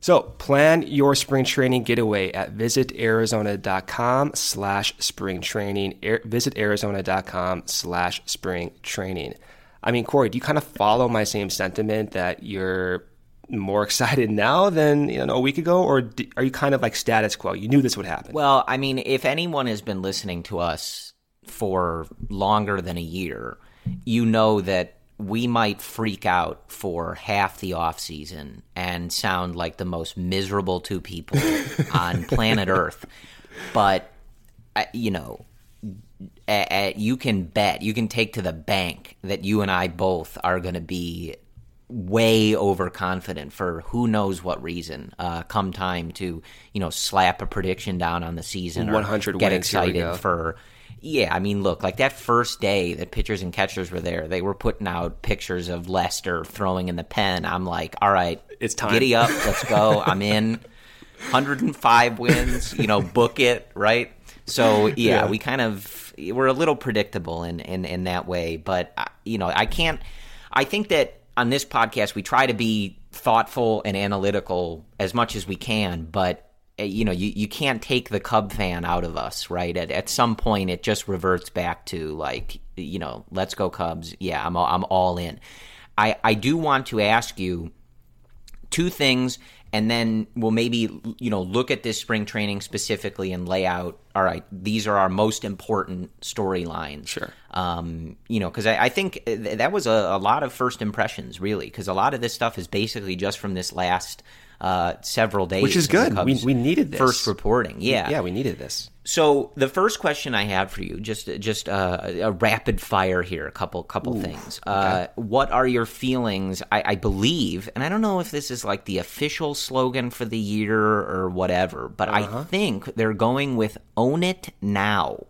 So plan your spring training getaway at visitarizona.com slash spring training. Air, visit arizona.com slash spring training. I mean, Corey, do you kind of follow my same sentiment that you're more excited now than you know a week ago, or are you kind of like status quo? You knew this would happen. Well, I mean, if anyone has been listening to us for longer than a year, you know that we might freak out for half the off season and sound like the most miserable two people on planet Earth. But uh, you know, you can bet, you can take to the bank that you and I both are going to be way overconfident for who knows what reason. Uh, come time to you know slap a prediction down on the season, or 100 get wins, here we excited for. Yeah, I mean, look, like that first day that pitchers and catchers were there, they were putting out pictures of Lester throwing in the pen. I'm like, all right, It's time. Giddy up, let's go. I'm in. 105 wins, you know, book it, right? So yeah, Yeah. we kind of we're a little predictable in in in that way, but uh, you know, I can't. I think that on this podcast we try to be thoughtful and analytical as much as we can, but you know, you, you can't take the Cub fan out of us, right? At, at some point, it just reverts back to like, you know, let's go Cubs. Yeah, I'm all, I'm all in. I I do want to ask you two things and then we'll maybe you know look at this spring training specifically and lay out all right these are our most important storylines Sure. um, you know because I, I think th- that was a, a lot of first impressions really because a lot of this stuff is basically just from this last uh, several days Which is good. We- we needed this. first reporting yeah Yeah, we needed this. so the first question I have for you, just just uh, a rapid fire here, a couple couple things. Uh, what are your feelings? I, I believe, and I don't know if this is like the official slogan for the year or whatever, but Uh-huh. I think they're going with "Own It Now."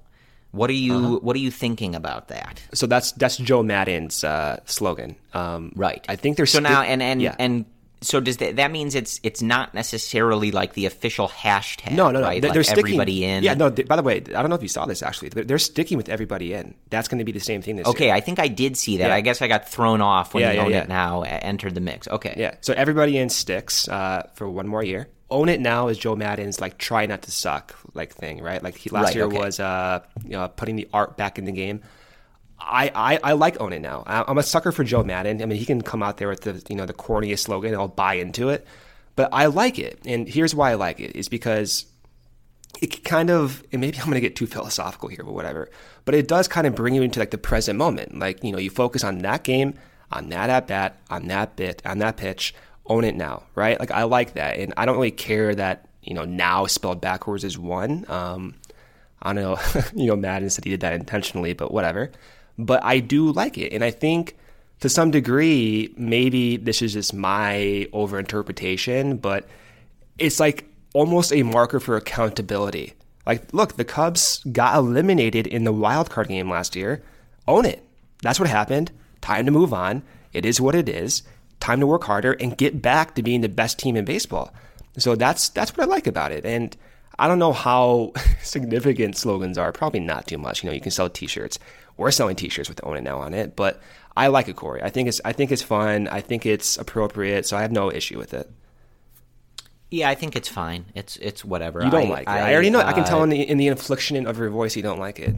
What are you Uh-huh. What are you thinking about that? So that's that's Joe Maddon's uh, slogan. Um, Right. I think there's so now and and yeah. and. So does that that means it's it's not necessarily like the official hashtag? No, no, no. Right? They're, like they're sticking, everybody in. Yeah, no. They, by the way, I don't know if you saw this. Actually, they're, they're sticking with everybody in. That's going to be the same thing this Okay, year. I think I did see that. Yeah. I guess I got thrown off when Yeah, yeah, Own yeah. It Now entered the mix. Okay. Yeah. So everybody in sticks uh, for one more year. Own it now is Joe Maddon's like try not to suck like thing, right? Like he, last Right, year okay. was uh, you know, putting the art back in the game. I, I, I like own it now. I, I'm a sucker for Joe Maddon. I mean, he can come out there with the you know the corniest slogan. and I'll buy into it, but I like it. And here's why I like it is because it kind of and maybe I'm going to get too philosophical here, but whatever. But it does kind of bring you into like the present moment. Like you know, you focus on that game, on that at bat, on that bit, on that pitch. Own it now, right? Like I like that, and I don't really care that you know now spelled backwards is one. Um, I don't know, you know, Maddon said he did that intentionally, but whatever. But I do like it, and I think to some degree, maybe this is just my overinterpretation, but it's like almost a marker for accountability. Like, look, the Cubs got eliminated in the wild card game last year. Own it. That's what happened. Time to move on. It is what it is. Time to work harder and get back to being the best team in baseball. So that's that's what I like about it. And I don't know how significant slogans are. Probably not too much. You know, you can sell T-shirts. We're selling T-shirts with "Own It Now" on it, but I like it, Corey. I think it's I think it's fun. I think it's appropriate. So I have no issue with it. Yeah, I think it's fine. It's it's whatever. You don't like it. I, already know. I can uh, tell in the in the inflection of your voice you don't like it.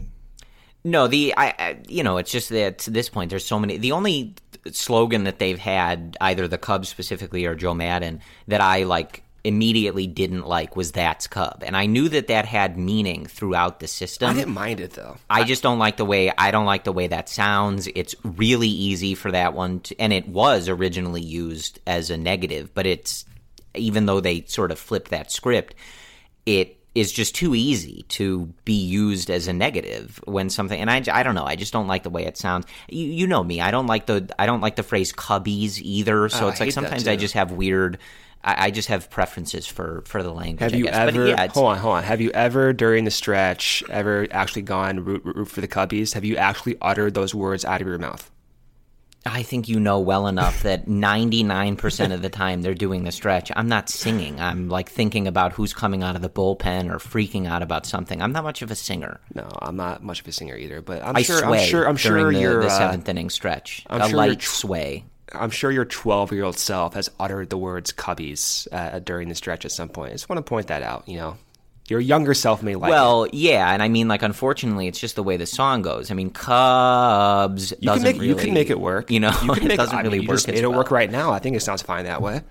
No, the I, I you know it's just that to this point there's so many. The only slogan that they've had either the Cubs specifically or Joe Maddon that I like immediately didn't like was that's Cub, and I knew that that had meaning throughout the system. I didn't mind it though. I just don't like the way I don't like the way that sounds. It's really easy for that one, to, and it was originally used as a negative, but it's even though they sort of flipped that script, it is just too easy to be used as a negative when something. And I, I don't know. I just don't like the way it sounds. You, you know me. I don't like the I don't like the phrase cubbies either. So Oh, it's like sometimes I just have weird. I, I just have preferences for for the language. Have I you guess. But ever? yeah, hold on, hold on. Have you ever during the stretch ever actually gone root, root, root for the Cubbies? Have you actually uttered those words out of your mouth? I think you know well enough that 99% of the time they're doing the stretch. I'm not singing. I'm like thinking about who's coming out of the bullpen or freaking out about something. I'm not much of a singer. No, I'm not much of a singer either. But I'm I sure. I'm sure. I'm sure the, your the uh, seventh inning stretch. I'm a sure light tw- sway. I'm sure your 12 year old self has uttered the words Cubbies uh, during the stretch at some point. I just want to point that out. You know, your younger self may like. it. Well, yeah, and I mean, like, unfortunately, it's just the way the song goes. I mean, Cubs you can doesn't make really, you can make it work. You know, you can it make doesn't I mean, really you work. just as made it well. work right now. I think it sounds fine that way.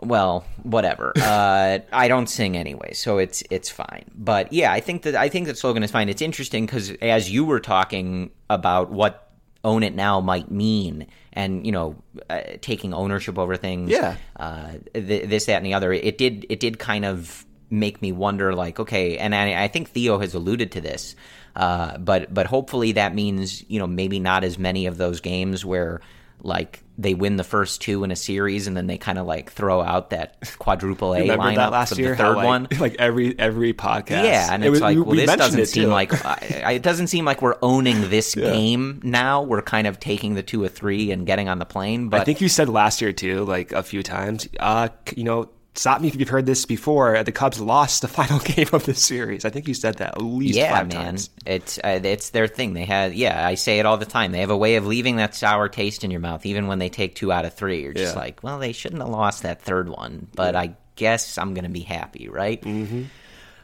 well whatever uh, i don't sing anyway so it's it's fine but yeah i think that i think that slogan is fine it's interesting because as you were talking about what own it now might mean, and you know, uh, taking ownership over things. Yeah. Uh, th- this, that, and the other. It did. It did kind of make me wonder, like, okay, and I, I think Theo has alluded to this. Uh, but but hopefully that means you know maybe not as many of those games where like they win the first two in a series and then they kind of like throw out that quadruple A Remember lineup that last for year? the third like, one. like every every podcast. Yeah, and It it's was- like, we- well, we this doesn't seem like it doesn't seem like we're owning this Yeah. game now. We're kind of taking the two or three and getting on the plane. But I think you said last year too, like a few times. Uh, you know, stop me if you've heard this before. The Cubs lost the final game of the series. I think you said that at least yeah, five man, times. it's uh, it's their thing. They had yeah, I say it all the time. They have a way of leaving that sour taste in your mouth, even when they take two out of three. You're just Yeah. like, well, they shouldn't have lost that third one, but I guess I'm gonna be happy, right? Mm-hmm.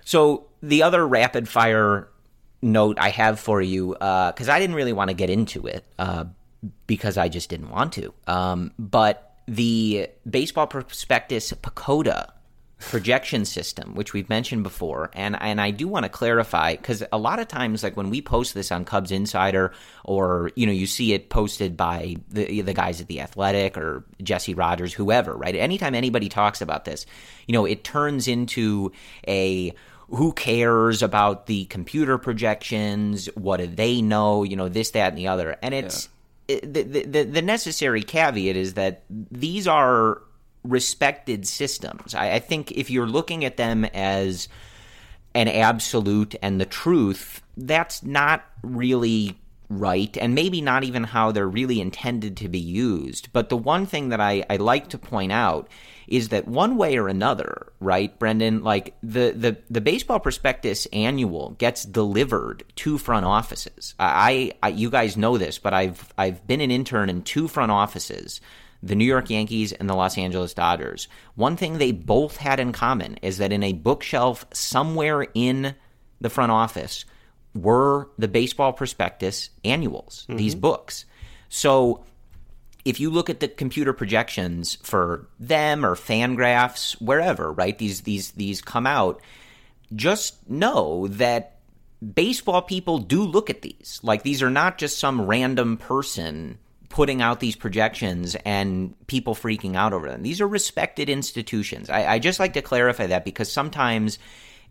So the other rapid fire note I have for you, because I didn't really want to get into it, uh, because I just didn't want to. Um, but the Baseball Prospectus PECOTA projection system, which we've mentioned before, and and I do want to clarify because a lot of times, like when we post this on Cubs Insider, or you know, you see it posted by the the guys at the Athletic or Jesse Rogers, whoever, right? Anytime anybody talks about this, you know, it turns into a who cares about the computer projections? What do they know? You know, this, that, and the other, and it's. The, the the necessary caveat is that these are respected systems. I, I think if you're looking at them as an absolute and the truth, that's not really right, and maybe not even how they're really intended to be used. But the one thing that I, I like to point out is that one way or another, right, Brendan, like the, the, the baseball prospectus annual gets delivered to front offices. I, I you guys know this, but I've I've been an intern in two front offices the New York Yankees and the Los Angeles Dodgers. One thing they both had in common is that in a bookshelf somewhere in the front office were the baseball prospectus annuals, these mm-hmm. books. So if you look at the computer projections for them or Fangraphs, wherever, right? These these these come out. Just know that baseball people do look at these. Like these are not just some random person putting out these projections and people freaking out over them. These are respected institutions. I, I just like to clarify that because sometimes.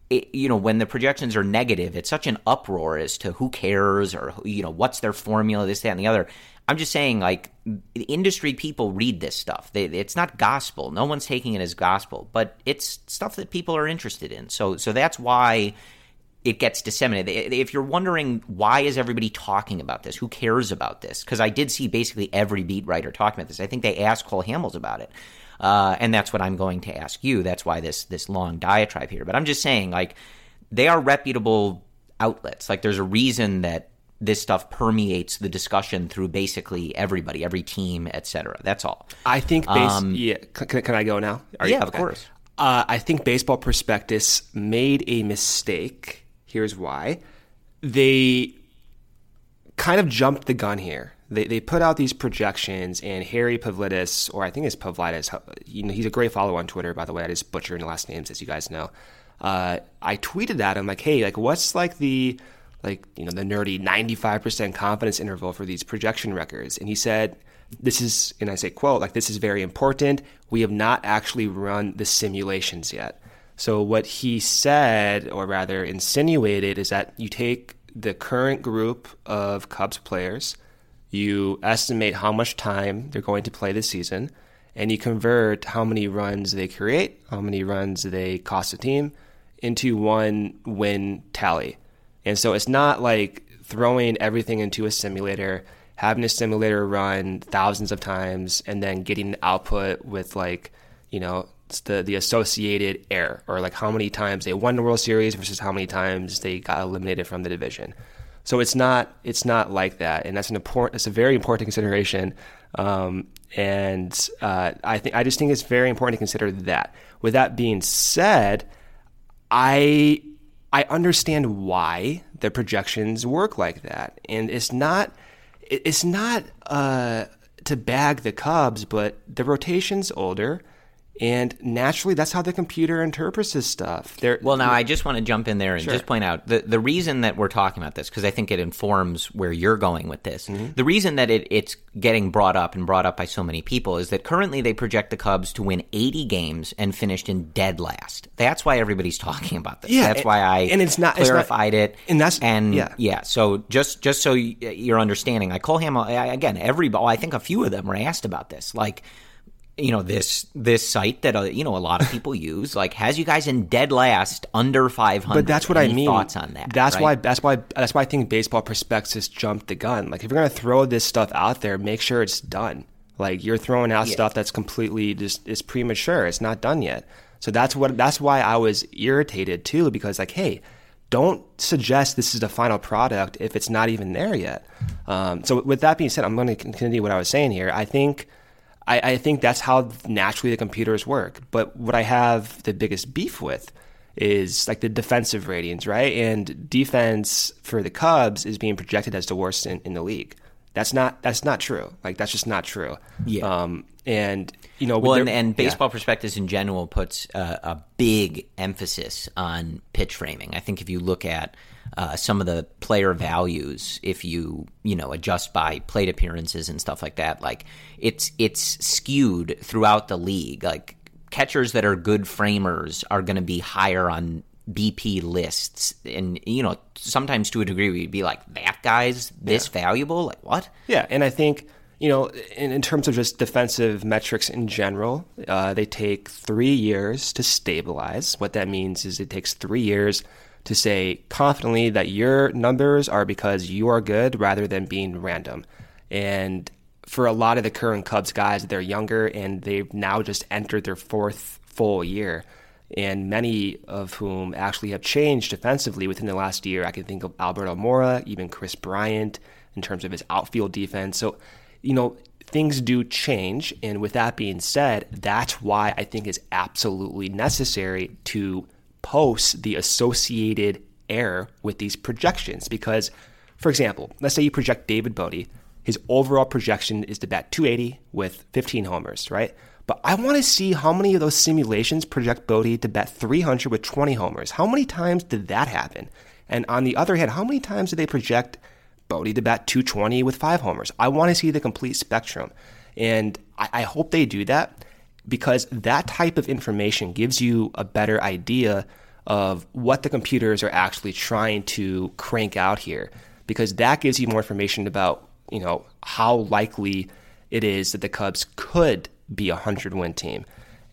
It, you know, when the projections are negative, it's such an uproar as to who cares or you know what's their formula, this, that, and the other. I'm just saying, like, industry people read this stuff. They, it's not gospel. No one's taking it as gospel, but it's stuff that people are interested in. So, so that's why it gets disseminated. If you're wondering why is everybody talking about this, who cares about this? Because I did see basically every beat writer talking about this. I think they asked Cole Hamels about it, uh, and that's what I'm going to ask you. That's why this this long diatribe here. But I'm just saying, like, they are reputable outlets. Like, there's a reason that this stuff permeates the discussion through basically everybody, every team, etc. That's all. I think. Base, Um, yeah. Can, can- I go now? Are Yeah, of course. Uh, I think Baseball Prospectus made a mistake. Here's why. They kind of jumped the gun here. They, they put out these projections, and Harry Pavlidis, or I think it's Pavlidis, you know, he's a great follow on Twitter, by the way. I just butchered the last names, as you guys know. Uh, I tweeted at him like, "Hey, like, what's like the like you know the nerdy ninety five percent confidence interval for these projection records?" And he said, "This is," and I say, "quote like this is very important. We have not actually run the simulations yet." So what he said, or rather insinuated, is that you take the current group of Cubs players, you estimate how much time they're going to play this season, and you convert how many runs they create, how many runs they cost the team, into one win tally. And so it's not like throwing everything into a simulator, having a simulator run thousands of times, and then getting output with like, you know, the the associated error or like how many times they won the World Series versus how many times they got eliminated from the division. So it's not it's not like that, and that's an important it's a very important consideration. Um, and uh, I think I just think it's very important to consider that. With that being said, I I understand why the projections work like that, and it's not it's not uh, to bag the Cubs, but the rotation's older, And naturally, that's how the computer interprets this stuff. They're, well, now I just want to jump in there and sure. just point out the the reason that we're talking about this because I think it informs where you're going with this. Mm-hmm. The reason that it, it's getting brought up and brought up by so many people is that currently they project the Cubs to win 80 games and finished in dead last. That's why everybody's talking about this. Yeah, that's why I and it's not clarified it's not, it. And that's and yeah. yeah. So just just so you're understanding, I call him again. Every I think a few of them were asked about this, like you know this this site that uh, you know a lot of people use like has you guys in dead last under 500 but that's what Any i mean. thoughts on that that's right? why that's why that's why i think baseball prospectus jumped the gun. Like if you're going to throw this stuff out there make sure it's done. Like you're throwing out yeah. stuff that's completely just is premature. It's not done yet. So that's what that's why i was irritated too because like hey don't suggest this is the final product if it's not even there yet. Um, so with that being said i'm going to continue what i was saying here. I think I, I think that's how naturally the computers work. But what I have the biggest beef with is like the defensive ratings, right? And defense for the Cubs is being projected as the worst in, in the league. That's not that's not true. Like that's just not true. Yeah. Um, and you know, well, and, and, baseball yeah. prospectus in general puts a, a, big emphasis on pitch framing. I think if you look at uh, some of the player values, if you you know adjust by plate appearances and stuff like that, like it's it's skewed throughout the league. Like catchers that are good framers are going to be higher on BP lists, and you know sometimes to a degree we'd be like that guy's this yeah. valuable. Like what? Yeah, and I think you know, in, in, terms of just defensive metrics in general, uh, they take three years to stabilize. What that means is it takes three years to say confidently that your numbers are because you are good rather than being random. And for a lot of the current Cubs guys, they're younger and they've now just entered their fourth full year. And many of whom actually have changed defensively within the last year. I can think of Albert Almora, even Kris Bryant, in terms of his outfield defense. So you know, things do change. And with that being said, that's why I think it's absolutely necessary to post the associated error with these projections. Because, for example, let's say you project David Bote, his overall projection is to bat 280 with 15 homers, right? But I want to see how many of those simulations project Bote to bat 300 with 20 homers. How many times did that happen? And on the other hand, how many times did they project Bote to bat 220 with five homers. I want to see the complete spectrum. And I, I hope they do that because that type of information gives you a better idea of what the computers are actually trying to crank out here because that gives you more information about you know how likely it is that the Cubs could be a 100 win team.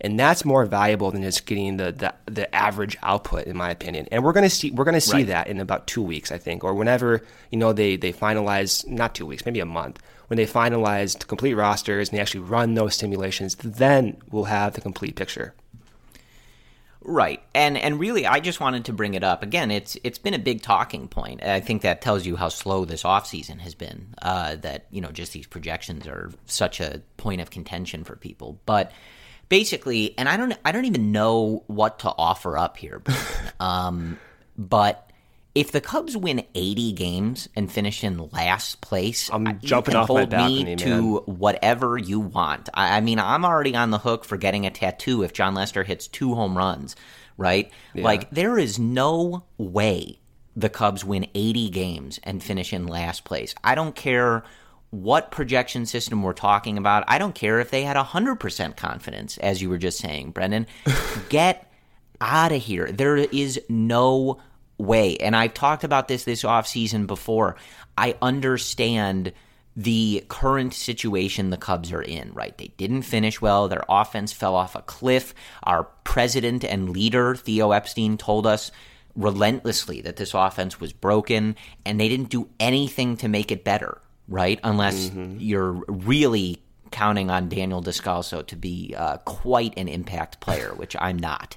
And that's more valuable than just getting the, the, the average output in my opinion. And we're going to see we're to see right. that in about two weeks i think or whenever you know they they finalize not two weeks maybe a month when they finalize complete rosters and they actually run those simulations then we'll have the complete picture Right. And and really I just wanted to bring it up. Again, it's it's been a big talking point. I think that tells you how slow this offseason has been. Uh, that, you know, just these projections are such a point of contention for people. But basically, and I don't I don't even know what to offer up here, um, but if the Cubs win 80 games and finish in last place, I'm jumping off hold my balcony, me to whatever you want. I, I, mean, I'm already on the hook for getting a tattoo if Jon Lester hits two home runs, right? Yeah. Like there is no way the Cubs win 80 games and finish in last place. I don't care what projection system we're talking about. I don't care if they had 100% confidence, as you were just saying, Brendan. Get out of here. There is no way. And I've talked about this this offseason before. I understand the current situation the Cubs are in, right? They didn't finish well. Their offense fell off a cliff. Our president and leader, Theo Epstein, told us relentlessly that this offense was broken, and they didn't do anything to make it better right? Unless mm-hmm. you're really counting on Daniel Descalso to be uh, quite an impact player, which I'm not.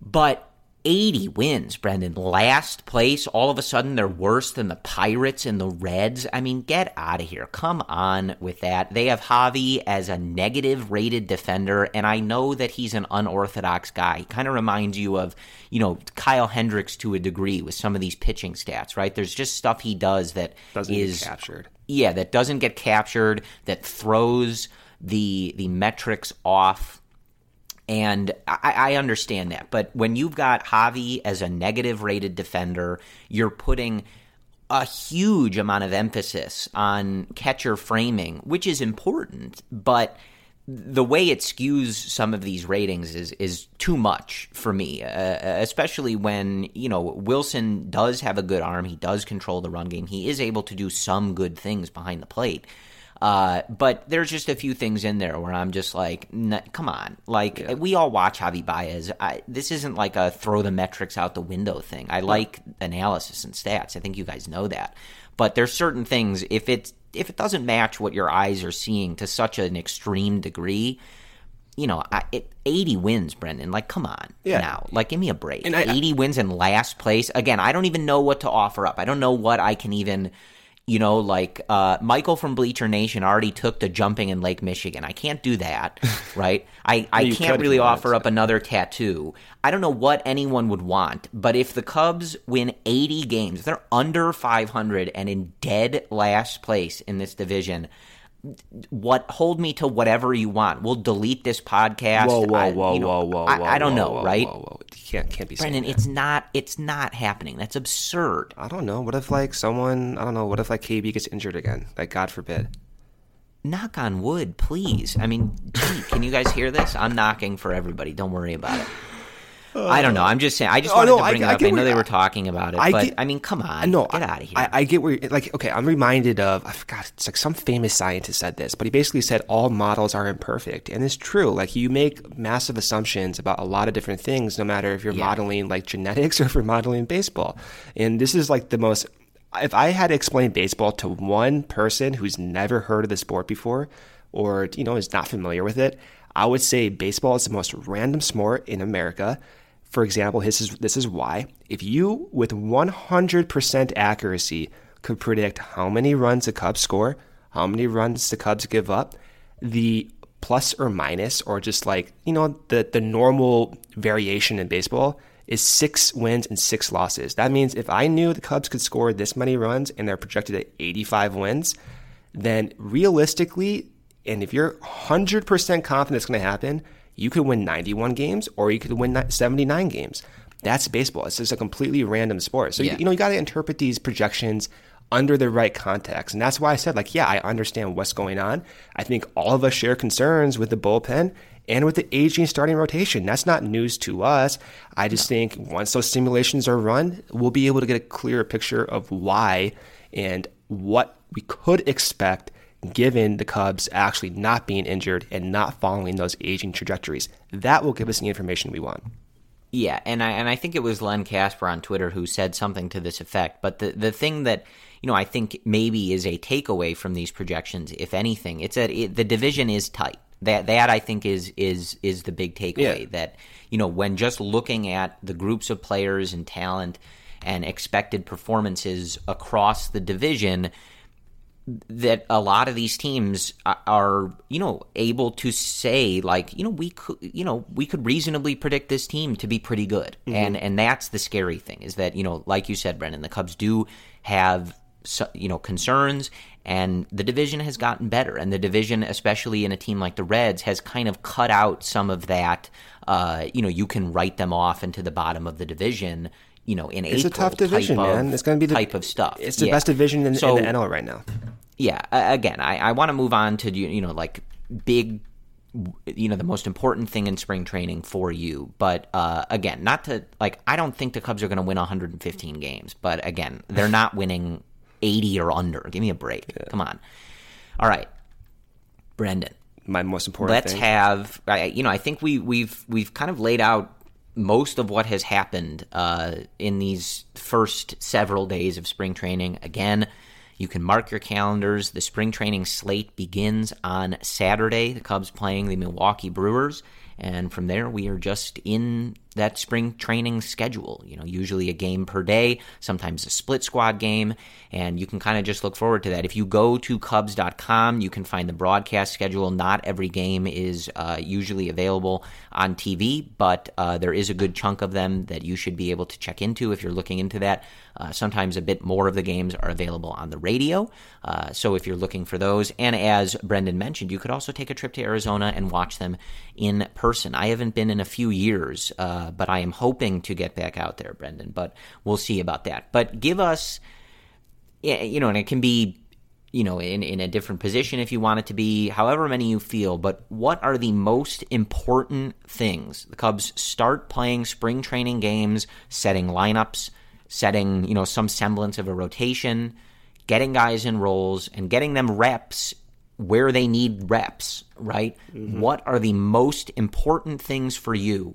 But 80 wins, Brendan. Last place. All of a sudden, they're worse than the Pirates and the Reds. I mean, get out of here. Come on with that. They have Javi as a negative rated defender, and I know that he's an unorthodox guy. He kind of reminds you of, you know, Kyle Hendricks to a degree with some of these pitching stats, right? There's just stuff he does that doesn't is, get captured. Yeah, that doesn't get captured, that throws the the metrics off And I, I, understand that. But when you've got Javi as a negative rated defender, you're putting a huge amount of emphasis on catcher framing, which is important, but the way it skews some of these ratings is is too much for me, uh, especially when you know Willson does have a good arm. He does control the run game. He is able to do some good things behind the plate. Uh, but there's just a few things in there where I'm just like, come on. Like, yeah. we all watch Javi Baez. I, this isn't like a throw the metrics out the window thing. I like analysis and stats. I think you guys know that. But there's certain things, if it, if it doesn't match what your eyes are seeing to such an extreme degree, you know, I, it, 80 wins, Brendan. Like, come on yeah. now. Like, give me a break. And I, 80 wins in last place. Again, I don't even know what to offer up. I don't know what I can even – you know, like uh, Michael from Bleacher Nation already took to jumping in Lake Michigan. I can't do that, right? I, I can't really offer up another tattoo. I don't know what anyone would want, but if the Cubs win 80 games, they're under 500 and in dead last place in this division what hold me to whatever you want. We'll delete this podcast. Whoa, whoa, whoa, you know, whoa, whoa, I, I don't whoa, know, whoa, right? Whoa, whoa. You can't can't be Brendan. It's not. It's not happening. That's absurd. I don't know. What if like someone? I don't know. What if like KB gets injured again? Like God forbid. Knock on wood, please. I mean, gee, can you guys hear this? I'm knocking for everybody. Don't worry about it. I don't know. I'm just saying. I just oh, wanted no, to bring I, it up. I, I know they were talking about it, I but get, I mean, come on. No, get out of here. I, I get where, like, okay, I'm reminded of. I forgot. It's like some famous scientist said this, but he basically said all models are imperfect, and it's true. Like, you make massive assumptions about a lot of different things, no matter if you're yeah. modeling like genetics or if you're modeling baseball. And this is like the most. If I had to explain baseball to one person who's never heard of the sport before, or you know is not familiar with it, I would say baseball is the most random sport in America for example, this is, this is why. If you, with 100% accuracy, could predict how many runs the Cubs score, how many runs the Cubs give up, the plus or minus, or just like, you know, the, the normal variation in baseball is six wins and six losses. That means if I knew the Cubs could score this many runs and they're projected at 85 wins, then realistically, and if you're 100% confident it's going to happen, you could win 91 games or you could win 79 games. That's baseball. It's just a completely random sport. So, yeah. you, you know, you got to interpret these projections under the right context. And that's why I said, like, yeah, I understand what's going on. I think all of us share concerns with the bullpen and with the aging starting rotation. That's not news to us. I just no. think once those simulations are run, we'll be able to get a clearer picture of why and what we could expect given the Cubs actually not being injured and not following those aging trajectories. That will give us the information we want. Yeah, and I and I think it was Len Kasper on Twitter who said something to this effect. But the the thing that you know I think maybe is a takeaway from these projections, if anything, it's that it, the division is tight. That that I think is is is the big takeaway. Yeah. That you know when just looking at the groups of players and talent and expected performances across the division, that a lot of these teams are, you know, able to say like, you know, we could, you know, we could reasonably predict this team to be pretty good, mm-hmm. and and that's the scary thing is that you know, like you said, Brendan, the Cubs do have you know concerns, and the division has gotten better, and the division, especially in a team like the Reds, has kind of cut out some of that. Uh, you know, you can write them off into the bottom of the division you know, in it's April. It's a tough division, man. It's going to be the type of stuff. It's the yeah. best division in, so, in, the NL right now. Yeah. Again, I, I want to move on to you know like big you know the most important thing in spring training for you but uh, again not to like i don't think the cubs are going to win 115 games but again they're not winning 80 or under give me a break yeah. come on all right brendan my most important let's thing. have you know i think we we've we've kind of laid out most of what has happened uh, in these first several days of spring training. Again, you can mark your calendars. The spring training slate begins on Saturday. The Cubs playing the Milwaukee Brewers. And from there, we are just in that spring training schedule. You know, usually a game per day, sometimes a split squad game, and you can kind of just look forward to that. If you go to Cubs.com, you can find the broadcast schedule. Not every game is uh, usually available on TV, but uh, there is a good chunk of them that you should be able to check into if you're looking into that. Uh, sometimes a bit more of the games are available on the radio. Uh, so if you're looking for those, and as Brendan mentioned, you could also take a trip to Arizona and watch them in person. I haven't been in a few years, uh, but I am hoping to get back out there, Brendan. But we'll see about that. But give us, you know, and it can be you know, in, in a different position if you want it to be, however many you feel, but what are the most important things? The Cubs start playing spring training games, setting lineups, setting, you know, some semblance of a rotation, getting guys in roles and getting them reps where they need reps, right? Mm-hmm. What are the most important things for you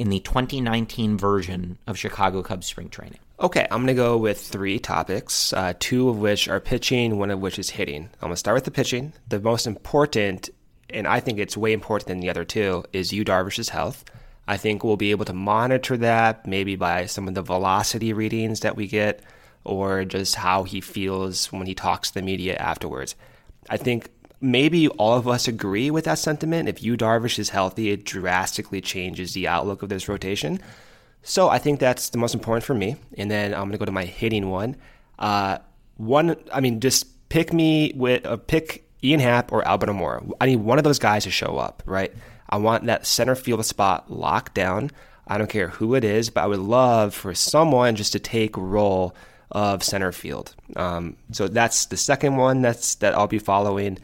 in the 2019 version of Chicago Cubs spring training? Okay, I'm going to go with three topics, uh, two of which are pitching, one of which is hitting. I'm going to start with the pitching. The most important, and I think it's way important than the other two, is Yu Darvish's health. I think we'll be able to monitor that maybe by some of the velocity readings that we get or just how he feels when he talks to the media afterwards. I think maybe all of us agree with that sentiment. If Yu Darvish is healthy, it drastically changes the outlook of this rotation. So I think that's the most important for me. And then I'm going to go to my hitting one. Uh, one, I mean, just pick me with, uh, pick Ian Happ or Albert Almora. I need one of those guys to show up, right? I want that center field spot locked down. I don't care who it is, but I would love for someone just to take role of center field. Um, so that's the second one that's that I'll be following.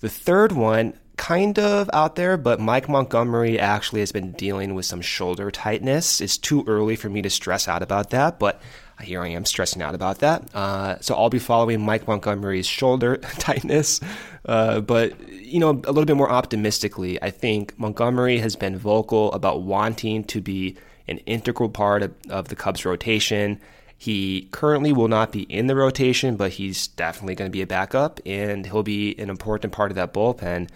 The third one, kind of out there, but Mike Montgomery actually has been dealing with some shoulder tightness. It's too early for me to stress out about that, but here I am stressing out about that. Uh, so I'll be following Mike Montgomery's shoulder tightness. Uh, but, you know, a little bit more optimistically, I think Montgomery has been vocal about wanting to be an integral part of, of the Cubs rotation. He currently will not be in the rotation, but he's definitely going to be a backup, and he'll be an important part of that bullpen.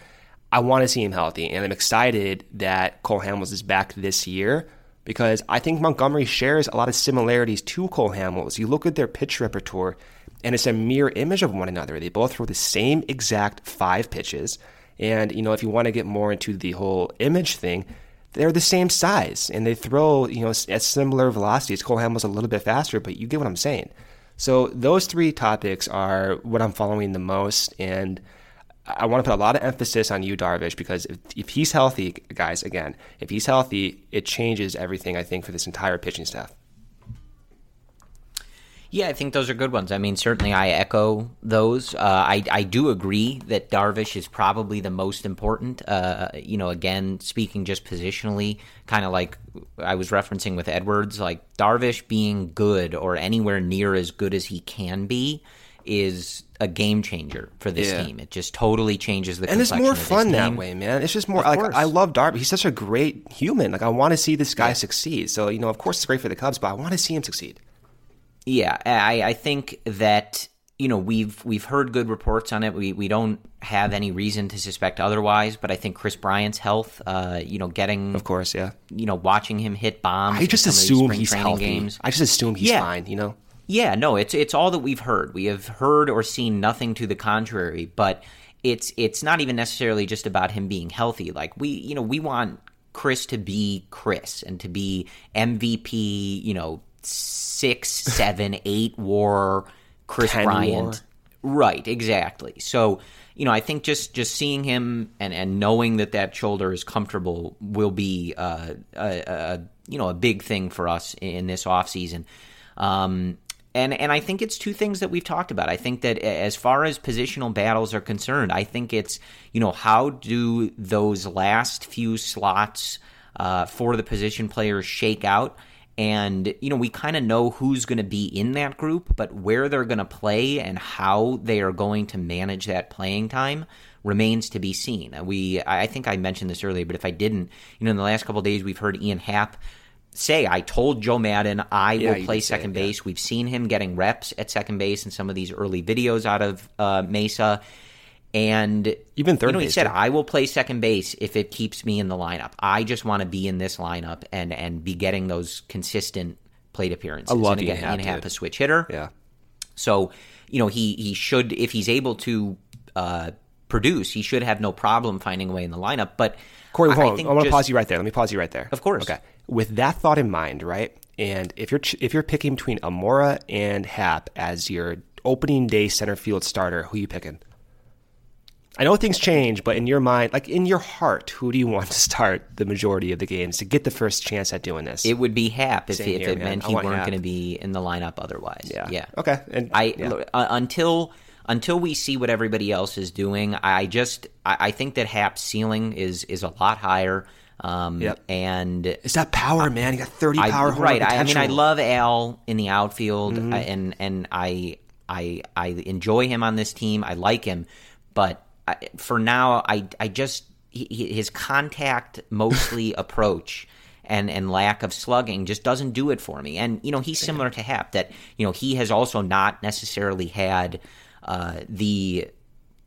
I want to see him healthy, and I'm excited that Cole Hamels is back this year because I think Montgomery shares a lot of similarities to Cole Hamels. You look at their pitch repertoire, and it's a mirror image of one another. They both throw the same exact five pitches. And, you know, if you want to get more into the whole image thing, they're the same size and they throw, you know, at similar velocities. Cole Hamels a little bit faster, but you get what I'm saying. So those three topics are what I'm following the most. And I want to put a lot of emphasis on Yu Darvish because if, if he's healthy, guys, again, if he's healthy, it changes everything, I think, for this entire pitching staff. Yeah, I think those are good ones. I mean, certainly I echo those. Uh, I, I do agree that Darvish is probably the most important. Uh, you know, again, speaking just positionally, kind of like I was referencing with Edwards, like Darvish being good or anywhere near as good as he can be is a game changer for this yeah. team. It just totally changes the and it's more fun that way, man. It's just more of like course. I love Darby. He's such a great human. Like I want to see this guy yeah. succeed. So you know, of course, it's great for the Cubs, but I want to see him succeed. Yeah, I, I think that you know we've we've heard good reports on it. We we don't have any reason to suspect otherwise. But I think Kris Bryant's health, uh, you know, getting of course, yeah, you know, watching him hit bombs. I just assume he's healthy. Games. I just assume he's yeah. fine. You know. Yeah, no, it's it's all that we've heard. We have heard or seen nothing to the contrary, but it's it's not even necessarily just about him being healthy. Like we, you know, we want Kris to be Chris and to be MVP, you know, six, seven, eight war Kris Bryant. War. Right, exactly. So, you know, I think just just seeing him and and knowing that that shoulder is comfortable will be uh, a, a you know a big thing for us in this offseason. Um, and and I think it's two things that we've talked about. I think that as far as positional battles are concerned, I think it's you know how do those last few slots uh, for the position players shake out. And, you know, we kind of know who's going to be in that group, but where they're going to play and how they are going to manage that playing time remains to be seen. We, I think I mentioned this earlier, but if I didn't, you know, in the last couple days, we've heard Ian Happ say, I told Joe Maddon I yeah, will play second base. Yeah. We've seen him getting reps at second base in some of these early videos out of uh, Mesa. And Even third you know, he said, too. "I will play second base if it keeps me in the lineup. I just want to be in this lineup and and be getting those consistent plate appearances." I love and again, Ian Happ, Ian Happ, dude. a switch hitter. Yeah. So, you know, he he should if he's able to uh, produce, he should have no problem finding a way in the lineup. But Corey, I- I I want to just- pause you right there. Let me pause you right there. Of course. Okay. With that thought in mind, right? And if you're ch- if you're picking between Almora and Happ as your opening day center field starter, who you picking? I know things change, but in your mind, like in your heart, who do you want to start the majority of the games to get the first chance at doing this? It would be Happ if, Same if it man. meant he weren't going to be in the lineup otherwise. yeah. yeah. Okay. And I yeah. look, uh, until until we see what everybody else is doing. I just I, I think that Happ's ceiling is is a lot higher. Um, Yep. And it's that power, man. You got 30 I, power. right. I, I mean, I love Al in the outfield, Mm-hmm. I- and and I I I enjoy him on this team. I like him, but I, for now, I I just he, his contact mostly approach. And, and lack of slugging just doesn't do it for me. And you know he's similar to Happ that you know he has also not necessarily had uh, the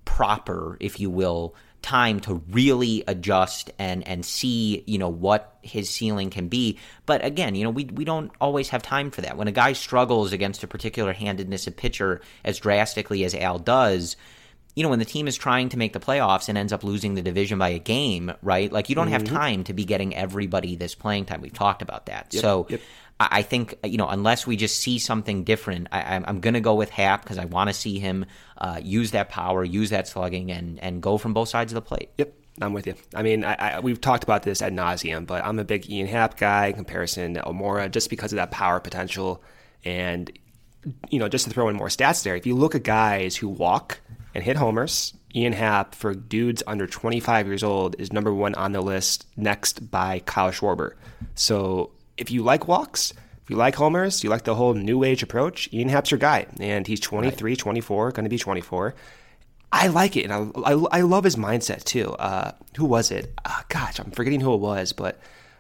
proper, if you will, time to really adjust and and see you know what his ceiling can be. But again, you know we we don't always have time for that. When a guy struggles against a particular handedness of pitcher as drastically as Al does. You know, when the team is trying to make the playoffs and ends up losing the division by a game, right? Like, you don't have time to be getting everybody this playing time. We've talked about that. so, yep. I think you know unless we just see something different, I, I'm, I'm going to go with Happ because I want to see him uh, use that power, use that slugging, and and go from both sides of the plate. Yep, I'm with you. I mean, I, I, we've talked about this ad nauseum, but I'm a big Ian Happ guy in comparison to Almora just because of that power potential. And, you know, just to throw in more stats there, if you look at guys who walk and hit homers, Ian Happ, for dudes under 25 years old, is number one on the list, next by Kyle Schwarber. So if you like walks, if you like homers, you like the whole new age approach, Ian Happ's your guy. And he's 23, 24, going to be 24. I like it, and I, I, I love his mindset too. Uh, who was it? Uh, gosh, I'm forgetting who it was, but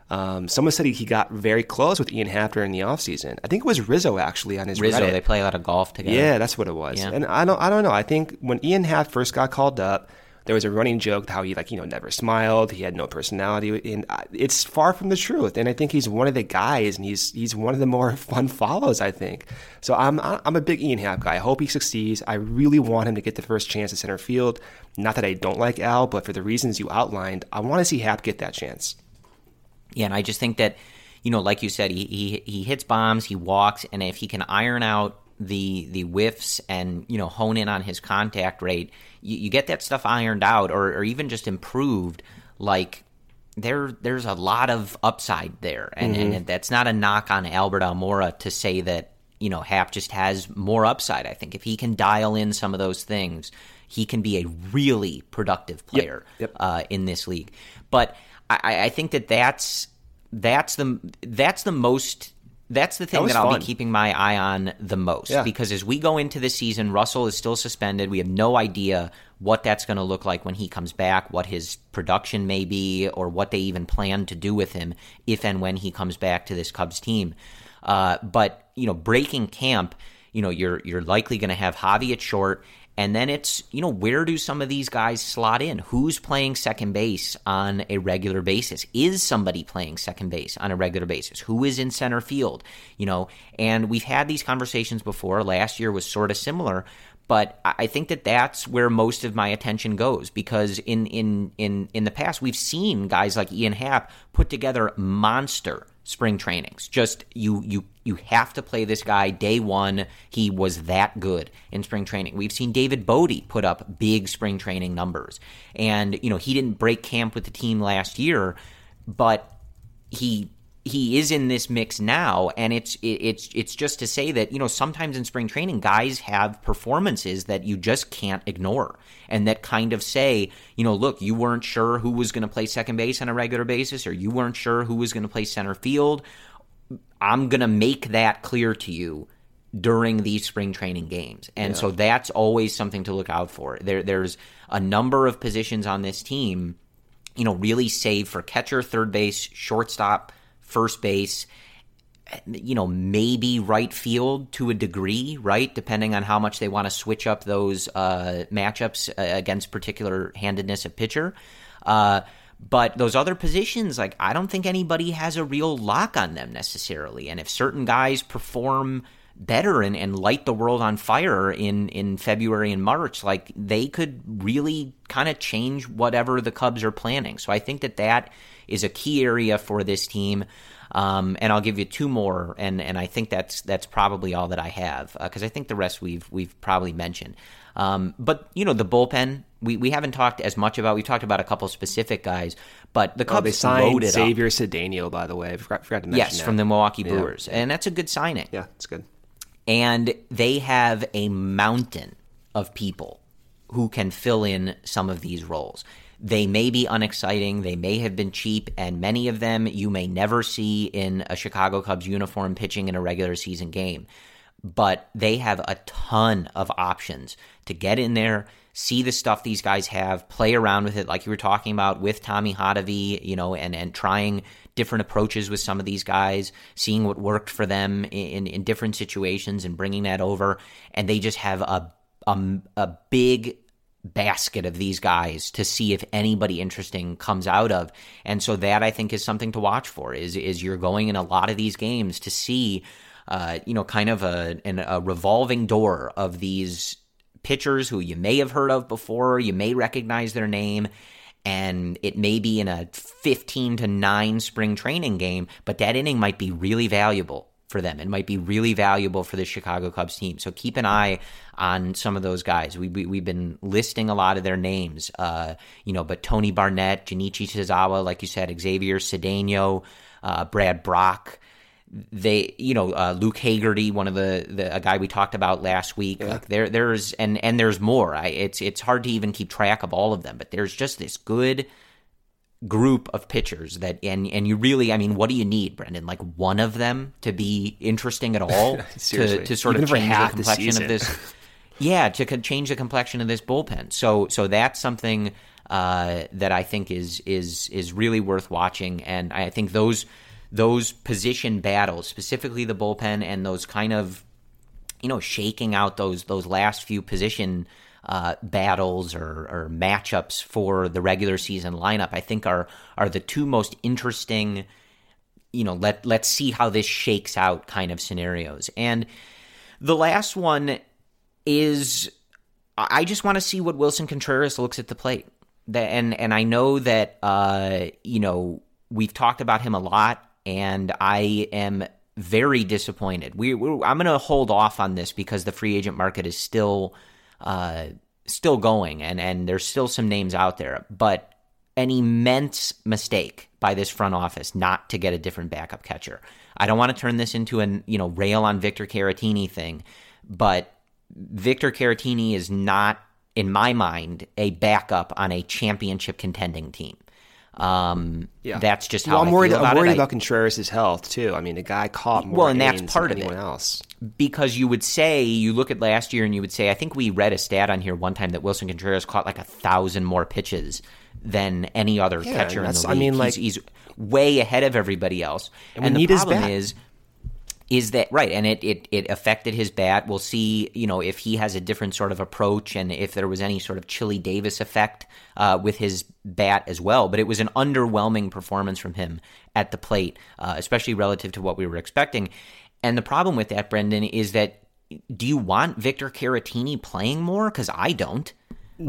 um, someone said he, he got very close with Ian Happ during the offseason. I think it was Rizzo actually on his Rizzo, Reddit. they play a lot of golf together. Yeah, that's what it was. Yeah. And I don't, I don't know. I think when Ian Happ first got called up, there was a running joke how he like you know never smiled. He had no personality, and it's far from the truth. And I think he's one of the guys, and he's he's one of the more fun follows. I think. So I'm I'm a big Ian Happ guy. I hope he succeeds. I really want him to get the first chance at center field. Not that I don't like Al, but for the reasons you outlined, I want to see Happ get that chance. Yeah, and I just think that, you know, like you said, he he, he hits bombs, he walks, and if he can iron out the the whiffs and you know hone in on his contact rate, you, you get that stuff ironed out, or, or even just improved. Like there there's a lot of upside there, and and that's not a knock on Albert Almora to say that you know Happ just has more upside. I think if he can dial in some of those things, he can be a really productive player yep. Uh, in this league. But I, I think that that's that's the that's the most that's the thing was that, I'll fun. be keeping my eye on the most Yeah. because as we go into the season, Russell is still suspended. We have no idea what that's going to look like when he comes back, what his production may be, or what they even plan to do with him if and when he comes back to this Cubs team. Uh, but you know, breaking camp, you know, you're you're likely going to have Javi at short, and then it's you know where do some of these guys slot in? Who's playing second base on a regular basis? Is somebody playing second base on a regular basis? Who is in center field? You know, and we've had these conversations before. Last year was sort of similar. But I think that that's where most of my attention goes because in in in in the past we've seen guys like Ian Happ put together monster spring trainings. Just you you you have to play this guy day one. He was that good in spring training. We've seen David Bote put up big spring training numbers, and you know he didn't break camp with the team last year, but he he is in this mix now and it's it, it's it's just to say that you know sometimes in spring training guys have performances that you just can't ignore and that kind of say you know look you weren't sure who was going to play second base on a regular basis or you weren't sure who was going to play center field I'm going to make that clear to you during these spring training games. And so that's always something to look out for. There there's a number of positions on this team, you know, really save for catcher, third base, shortstop, first base you know, maybe right field to a degree, right? Depending on how much they want to switch up those uh, matchups uh, against particular handedness of pitcher. Uh, but those other positions, like, I don't think anybody has a real lock on them necessarily. And if certain guys perform better and, and light the world on fire in, in February and March, like, they could really kind of change whatever the Cubs are planning. So I think that that is a key area for this team. Um, and I'll give you two more, and, and I think that's that's probably all that I have because uh, I think the rest we've we've probably mentioned. Um, but you know the bullpen we, we haven't talked as much about. We talked about a couple specific guys, but the Cubs oh, they signed Xavier Cedeno, by the way. I forgot, forgot to mention yes that. from the Milwaukee Brewers, yeah. and that's a good signing. Yeah, it's good. And they have a mountain of people who can fill in some of these roles. They may be unexciting, they may have been cheap, and many of them you may never see in a Chicago Cubs uniform pitching in a regular season game. But they have a ton of options to get in there, see the stuff these guys have, play around with it, like you were talking about with Tommy Hottovy, you know, and, and trying different approaches with some of these guys, seeing what worked for them in, in different situations and bringing that over. And they just have a, a, a big basket of these guys to see if anybody interesting comes out of. And so that I think is something to watch for is is you're going in a lot of these games to see uh, you know kind of a an, a revolving door of these pitchers who you may have heard of before, you may recognize their name and it may be in a 15 to 9 spring training game, but that inning might be really valuable for them. It might be really valuable for the Chicago Cubs team. So keep an eye on some of those guys. We, we have been listing a lot of their names, uh, you know, but Tony Barnette, Junichi Tazawa, like you said, Xavier Cedeno, uh, Brad Brach. They, you know, uh, Luke Hagerty, one of the, the a guy we talked about last week. Yeah. Like there, there's and and there's more. I, it's it's hard to even keep track of all of them, but there's just this good group of pitchers that and and you really I mean what do you need Brendan? Like one of them to be interesting at all? To to sort Even of change the complexion the of this yeah to change the complexion of this bullpen. So so that's something uh, that I think is is is really worth watching. And I think those those position battles specifically the bullpen and those kind of you know shaking out those those last few position uh, battles or, or, matchups for the regular season lineup, I think are are the two most interesting. You know, let let's see how this shakes out kind of scenarios. And the last one is, I just want to see what Willson Contreras looks at the plate. And and I know that uh, you know we've talked about him a lot, and I am very disappointed. We, I'm going to hold off on this because the free agent market is still uh, still going, and and there's still some names out there, but an immense mistake by this front office not to get a different backup catcher. I don't want to turn this into an you know rail on Victor Caratini thing, but Victor Caratini is not, in my mind, a backup on a championship contending team. Um, yeah, that's just how well, I'm worried. about I'm worried about Contreras' health too. I mean, the guy caught more. Well, and that's part of anyone it. else. Because you would say you look at last year and you would say, I think we read a stat on here one time that Willson Contreras caught like a thousand more pitches than any other yeah, catcher in the league. I mean, like he's, he's way ahead of everybody else. And, and the problem is is that right and it, it it affected his bat we'll see you know if he has a different sort of approach and if there was any sort of chili davis effect uh, with his bat as well but it was an underwhelming performance from him at the plate uh, especially relative to what we were expecting and the problem with that brendan is that do you want victor caratini playing more because i don't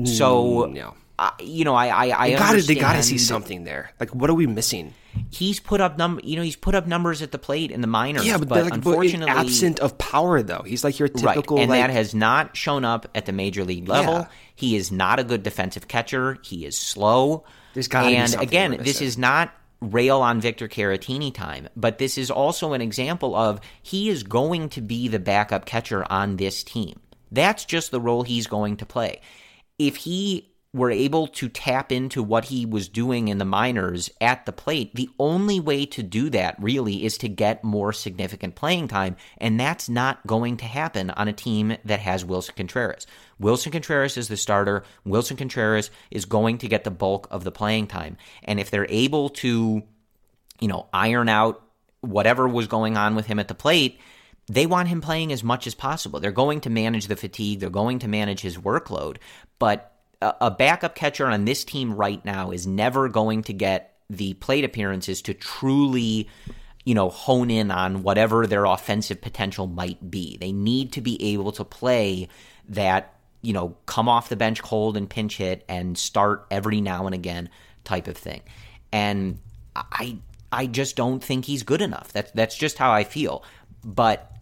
so no. I, you know, I, I, I they gotta, they gotta see something there. Like, what are we missing? He's put up num, you know, he's put up numbers at the plate in the minors. Yeah, but, but like, unfortunately, but absent of power though. He's like your typical, right. and like, that has not shown up at the major league level. Yeah. He is not a good defensive catcher. He is slow. There's gotta and again, this is not rail on Victor Caratini time, but this is also an example of he is going to be the backup catcher on this team. That's just the role he's going to play. If he were able to tap into what he was doing in the minors at the plate, the only way to do that really is to get more significant playing time. And that's not going to happen on a team that has Willson Contreras. Willson Contreras is the starter. Willson Contreras is going to get the bulk of the playing time. And if they're able to, you know, iron out whatever was going on with him at the plate, they want him playing as much as possible. They're going to manage the fatigue, they're going to manage his workload, but a backup catcher on this team right now is never going to get the plate appearances to truly you know, hone in on whatever their offensive potential might be. They need to be able to play that, you know, come off the bench cold and pinch hit and start every now and again type of thing. And I I just don't think he's good enough. That's that's just how I feel. But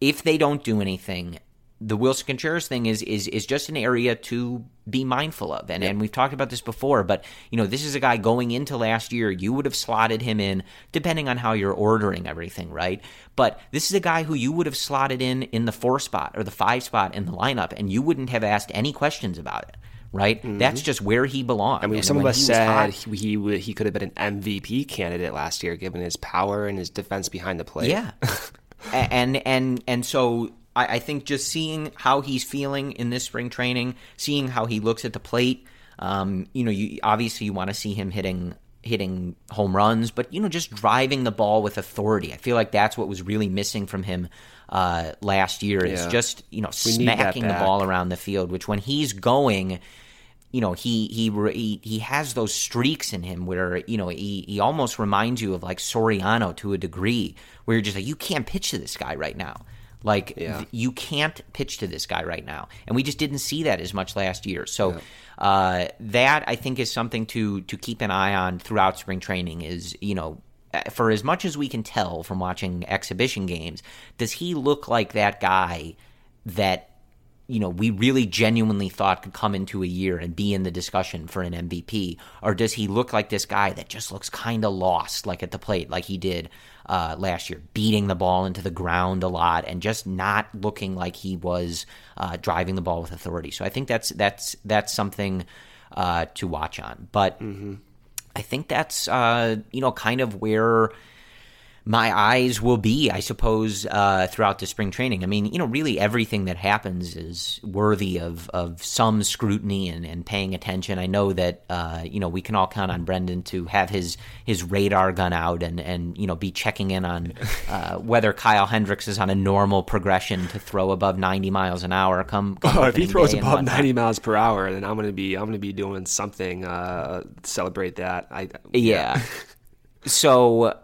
if they don't do anything, the Willson Contreras thing is is is just an area to be mindful of. And yep. and we've talked about this before, but you know, this is a guy going into last year, you would have slotted him in depending on how you're ordering everything, right? But this is a guy who you would have slotted in in the 4 spot or the 5 spot in the lineup and you wouldn't have asked any questions about it. Right, mm-hmm. that's just where he belonged. I mean, and some of us said hot, he, he he could have been an MVP candidate last year, given his power and his defense behind the plate. Yeah, and and and so I, I, think just seeing how he's feeling in this spring training, seeing how he looks at the plate, um, you know, you obviously you want to see him hitting hitting home runs, but you know, just driving the ball with authority. I feel like that's what was really missing from him uh, last year. Is just you know we smacking the ball around the field. Which when he's going, you know, he he he has those streaks in him where you know he he almost reminds you of like Soriano to a degree, where you're just like you can't pitch to this guy right now. Like yeah. th- you can't pitch to this guy right now, and we just didn't see that as much last year. So yeah. uh, that I think is something to to keep an eye on throughout spring training. Is you know for as much as we can tell from watching exhibition games, does he look like that guy that you know we really genuinely thought could come into a year and be in the discussion for an MVP, or does he look like this guy that just looks kind of lost, like at the plate, like he did uh, last year, beating the ball into the ground a lot and just not looking like he was uh, driving the ball with authority. So I think that's that's that's something uh, to watch on. But mm-hmm. I think that's uh, you know kind of where my eyes will be, I suppose, uh, throughout the spring training. I mean, you know, really everything that happens is worthy of, of some scrutiny and, and paying attention. I know that, uh, you know, we can all count on Brendan to have his, his radar gun out and, and, you know, be checking in on uh, whether Kyle Hendricks is on a normal progression to throw above 90 miles an hour. Come, come oh, if he throws above 90 miles per hour, then I'm going to be, I'm going to be doing something, uh, celebrate that. I, yeah. yeah. so,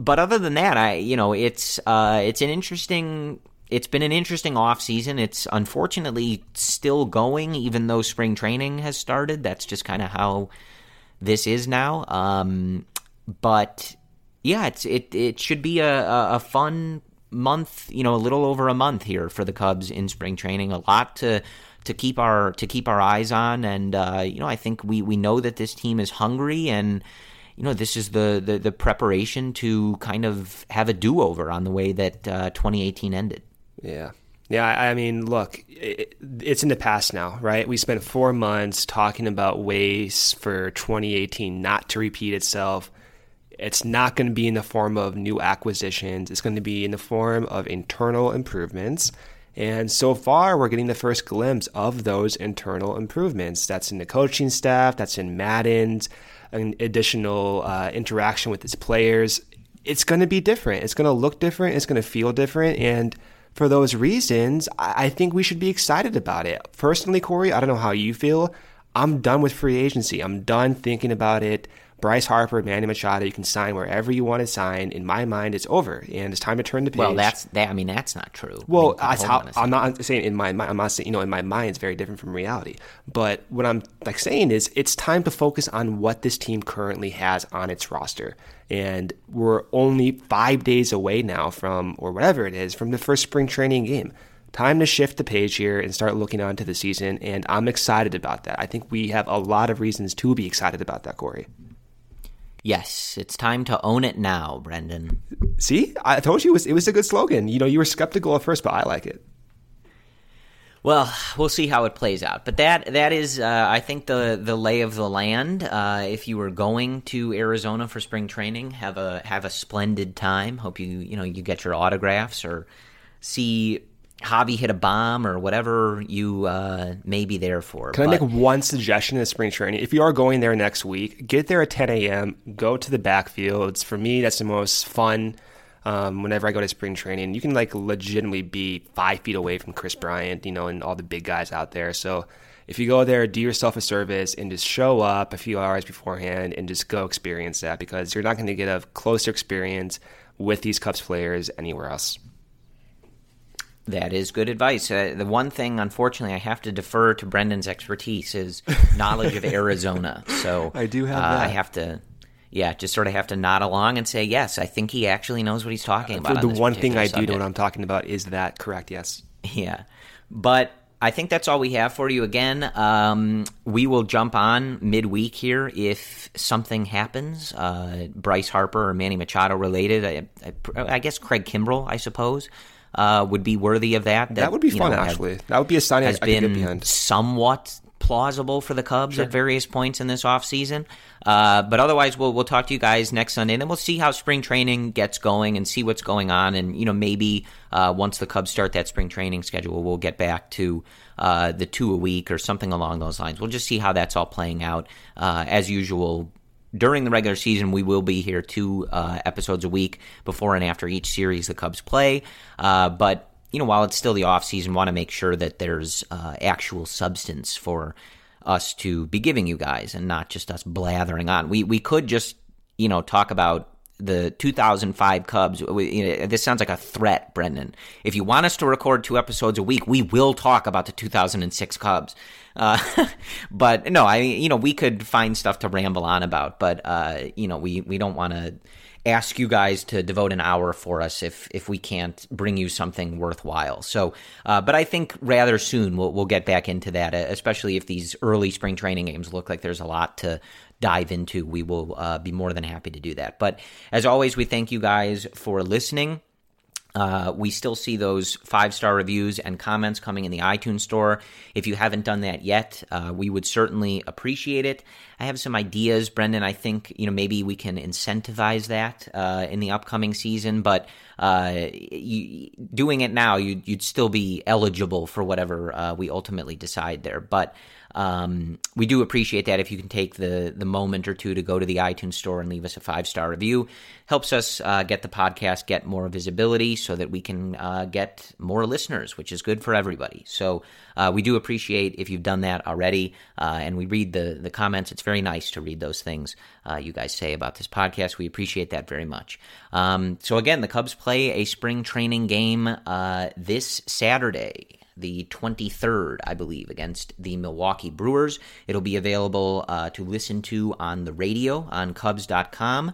but other than that, I you know it's uh, it's an interesting. It's been an interesting off season. It's unfortunately still going, even though spring training has started. That's just kind of how this is now. Um, but yeah, it's it it should be a, a fun month. You know, a little over a month here for the Cubs in spring training. A lot to to keep our to keep our eyes on, and uh, you know, I think we we know that this team is hungry and you know, this is the, the, the preparation to kind of have a do over on the way that uh, 2018 ended. Yeah. Yeah, I mean, look, it, it's in the past now, right? We spent four months talking about ways for 2018 not to repeat itself. It's not going to be in the form of new acquisitions, it's going to be in the form of internal improvements. And so far, we're getting the first glimpse of those internal improvements. That's in the coaching staff, that's in Maddon's, an additional uh, interaction with its players. It's going to be different. It's going to look different. It's going to feel different. And for those reasons, I think we should be excited about it. Personally, Corey, I don't know how you feel. I'm done with free agency. I'm done thinking about it. Bryce Harper, Manny Machado, you can sign wherever you want to sign. In my mind, it's over, and it's time to turn the page. Well, that's that. I mean, that's not true. Well, I mean, how, I'm not saying in my I'm not saying you know in my mind it's very different from reality. But what I'm like saying is it's time to focus on what this team currently has on its roster, and we're only five days away now from or whatever it is from the first spring training game time to shift the page here and start looking on to the season. And I'm excited about that. I think we have a lot of reasons to be excited about that, Corey. Yes, it's time to own it now, Brendan. See, I told you it was, it was a good slogan. You know, you were skeptical at first, but I like it. Well, we'll see how it plays out. But that that is, uh, I think, the the lay of the land. Uh, if you were going to Arizona for spring training, have a have a splendid time. Hope you you know you get your autographs or see Javi hit a bomb or whatever you uh, may be there for. Can but, I make one suggestion in the spring training? If you are going there next week, get there at 10 a.m., go to the backfields. For me, that's the most fun. Um, whenever I go to spring training, you can like legitimately be five feet away from Kris Bryant, you know, and all the big guys out there. So if you go there, do yourself a service and just show up a few hours beforehand and just go experience that because you're not going to get a closer experience with these Cubs players anywhere else. That is good advice. Uh, the one thing, unfortunately, I have to defer to Brendan's expertise is knowledge of Arizona. So I do have uh, I have to, yeah, just sort of have to nod along and say yes. I think he actually knows what he's talking about. Uh, the on one thing I subject. do know what I'm talking about is that correct? Yes. Yeah, but I think that's all we have for you. Again, um, we will jump on midweek here if something happens. Uh, Bryce Harper or Manny Machado related. I, I, I guess Craig Kimbrel, I suppose uh, would be worthy of that. That, that would be fun, know, actually. Have, that would be a sign has I been somewhat plausible for the Cubs sure. at various points in this offseason. Uh, but otherwise, we'll we'll talk to you guys next Sunday, and then we'll see how spring training gets going and see what's going on. And you know, maybe uh, once the Cubs start that spring training schedule, we'll get back to uh, the two a week or something along those lines. We'll just see how that's all playing out. Uh, as usual, during the regular season, we will be here two uh, episodes a week before and after each series the Cubs play. Uh, but you know, while it's still the off season, want to make sure that there's uh, actual substance for us to be giving you guys, and not just us blathering on. We we could just you know talk about the 2005 Cubs. We, you know, this sounds like a threat, Brendan. If you want us to record two episodes a week, we will talk about the 2006 Cubs. Uh, but no, I you know we could find stuff to ramble on about, but uh, you know we we don't want to ask you guys to devote an hour for us if if we can't bring you something worthwhile. So, uh, but I think rather soon we'll we'll get back into that, especially if these early spring training games look like there's a lot to dive into. We will uh, be more than happy to do that. But as always, we thank you guys for listening. Uh, we still see those five star reviews and comments coming in the iTunes store. If you haven't done that yet, uh, we would certainly appreciate it. I have some ideas, Brendan. I think you know maybe we can incentivize that uh, in the upcoming season, but uh, you, doing it now, you'd, you'd, still be eligible for whatever uh, we ultimately decide there. But um, we do appreciate that if you can take the the moment or two to go to the iTunes store and leave us a five star review. Helps us uh, get the podcast get more visibility so that we can uh, get more listeners, which is good for everybody. So uh, we do appreciate if you've done that already, uh, and we read the the comments. It's very nice to read those things uh, you guys say about this podcast. We appreciate that very much. Um, so again, the Cubs play a spring training game uh, this Saturday the 23rd, I believe, against the Milwaukee Brewers. It'll be available uh, to listen to on the radio on Cubs.com.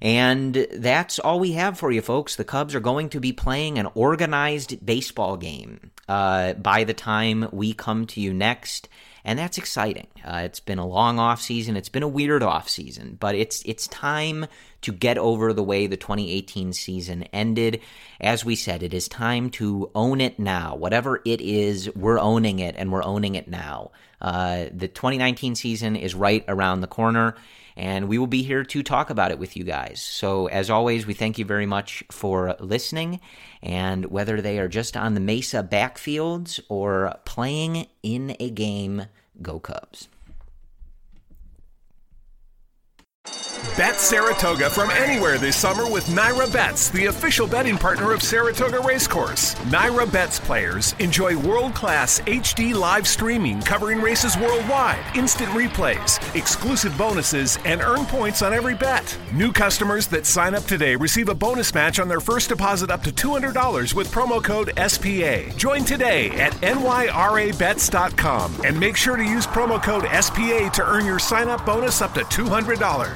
And that's all we have for you, folks. The Cubs are going to be playing an organized baseball game uh, by the time we come to you next and that's exciting. Uh, it's been a long off season. It's been a weird off season, but it's it's time to get over the way the 2018 season ended. As we said, it is time to own it now. Whatever it is, we're owning it, and we're owning it now. Uh, the 2019 season is right around the corner and we will be here to talk about it with you guys. So, as always, we thank you very much for listening. And whether they are just on the Mesa backfields or playing in a game, go Cubs. Bet Saratoga from anywhere this summer with NYRA Bets, the official betting partner of Saratoga Racecourse. NYRA Bets players enjoy world class HD live streaming covering races worldwide, instant replays, exclusive bonuses, and earn points on every bet. New customers that sign up today receive a bonus match on their first deposit up to $200 with promo code SPA. Join today at nyrabets.com and make sure to use promo code SPA to earn your sign up bonus up to $200.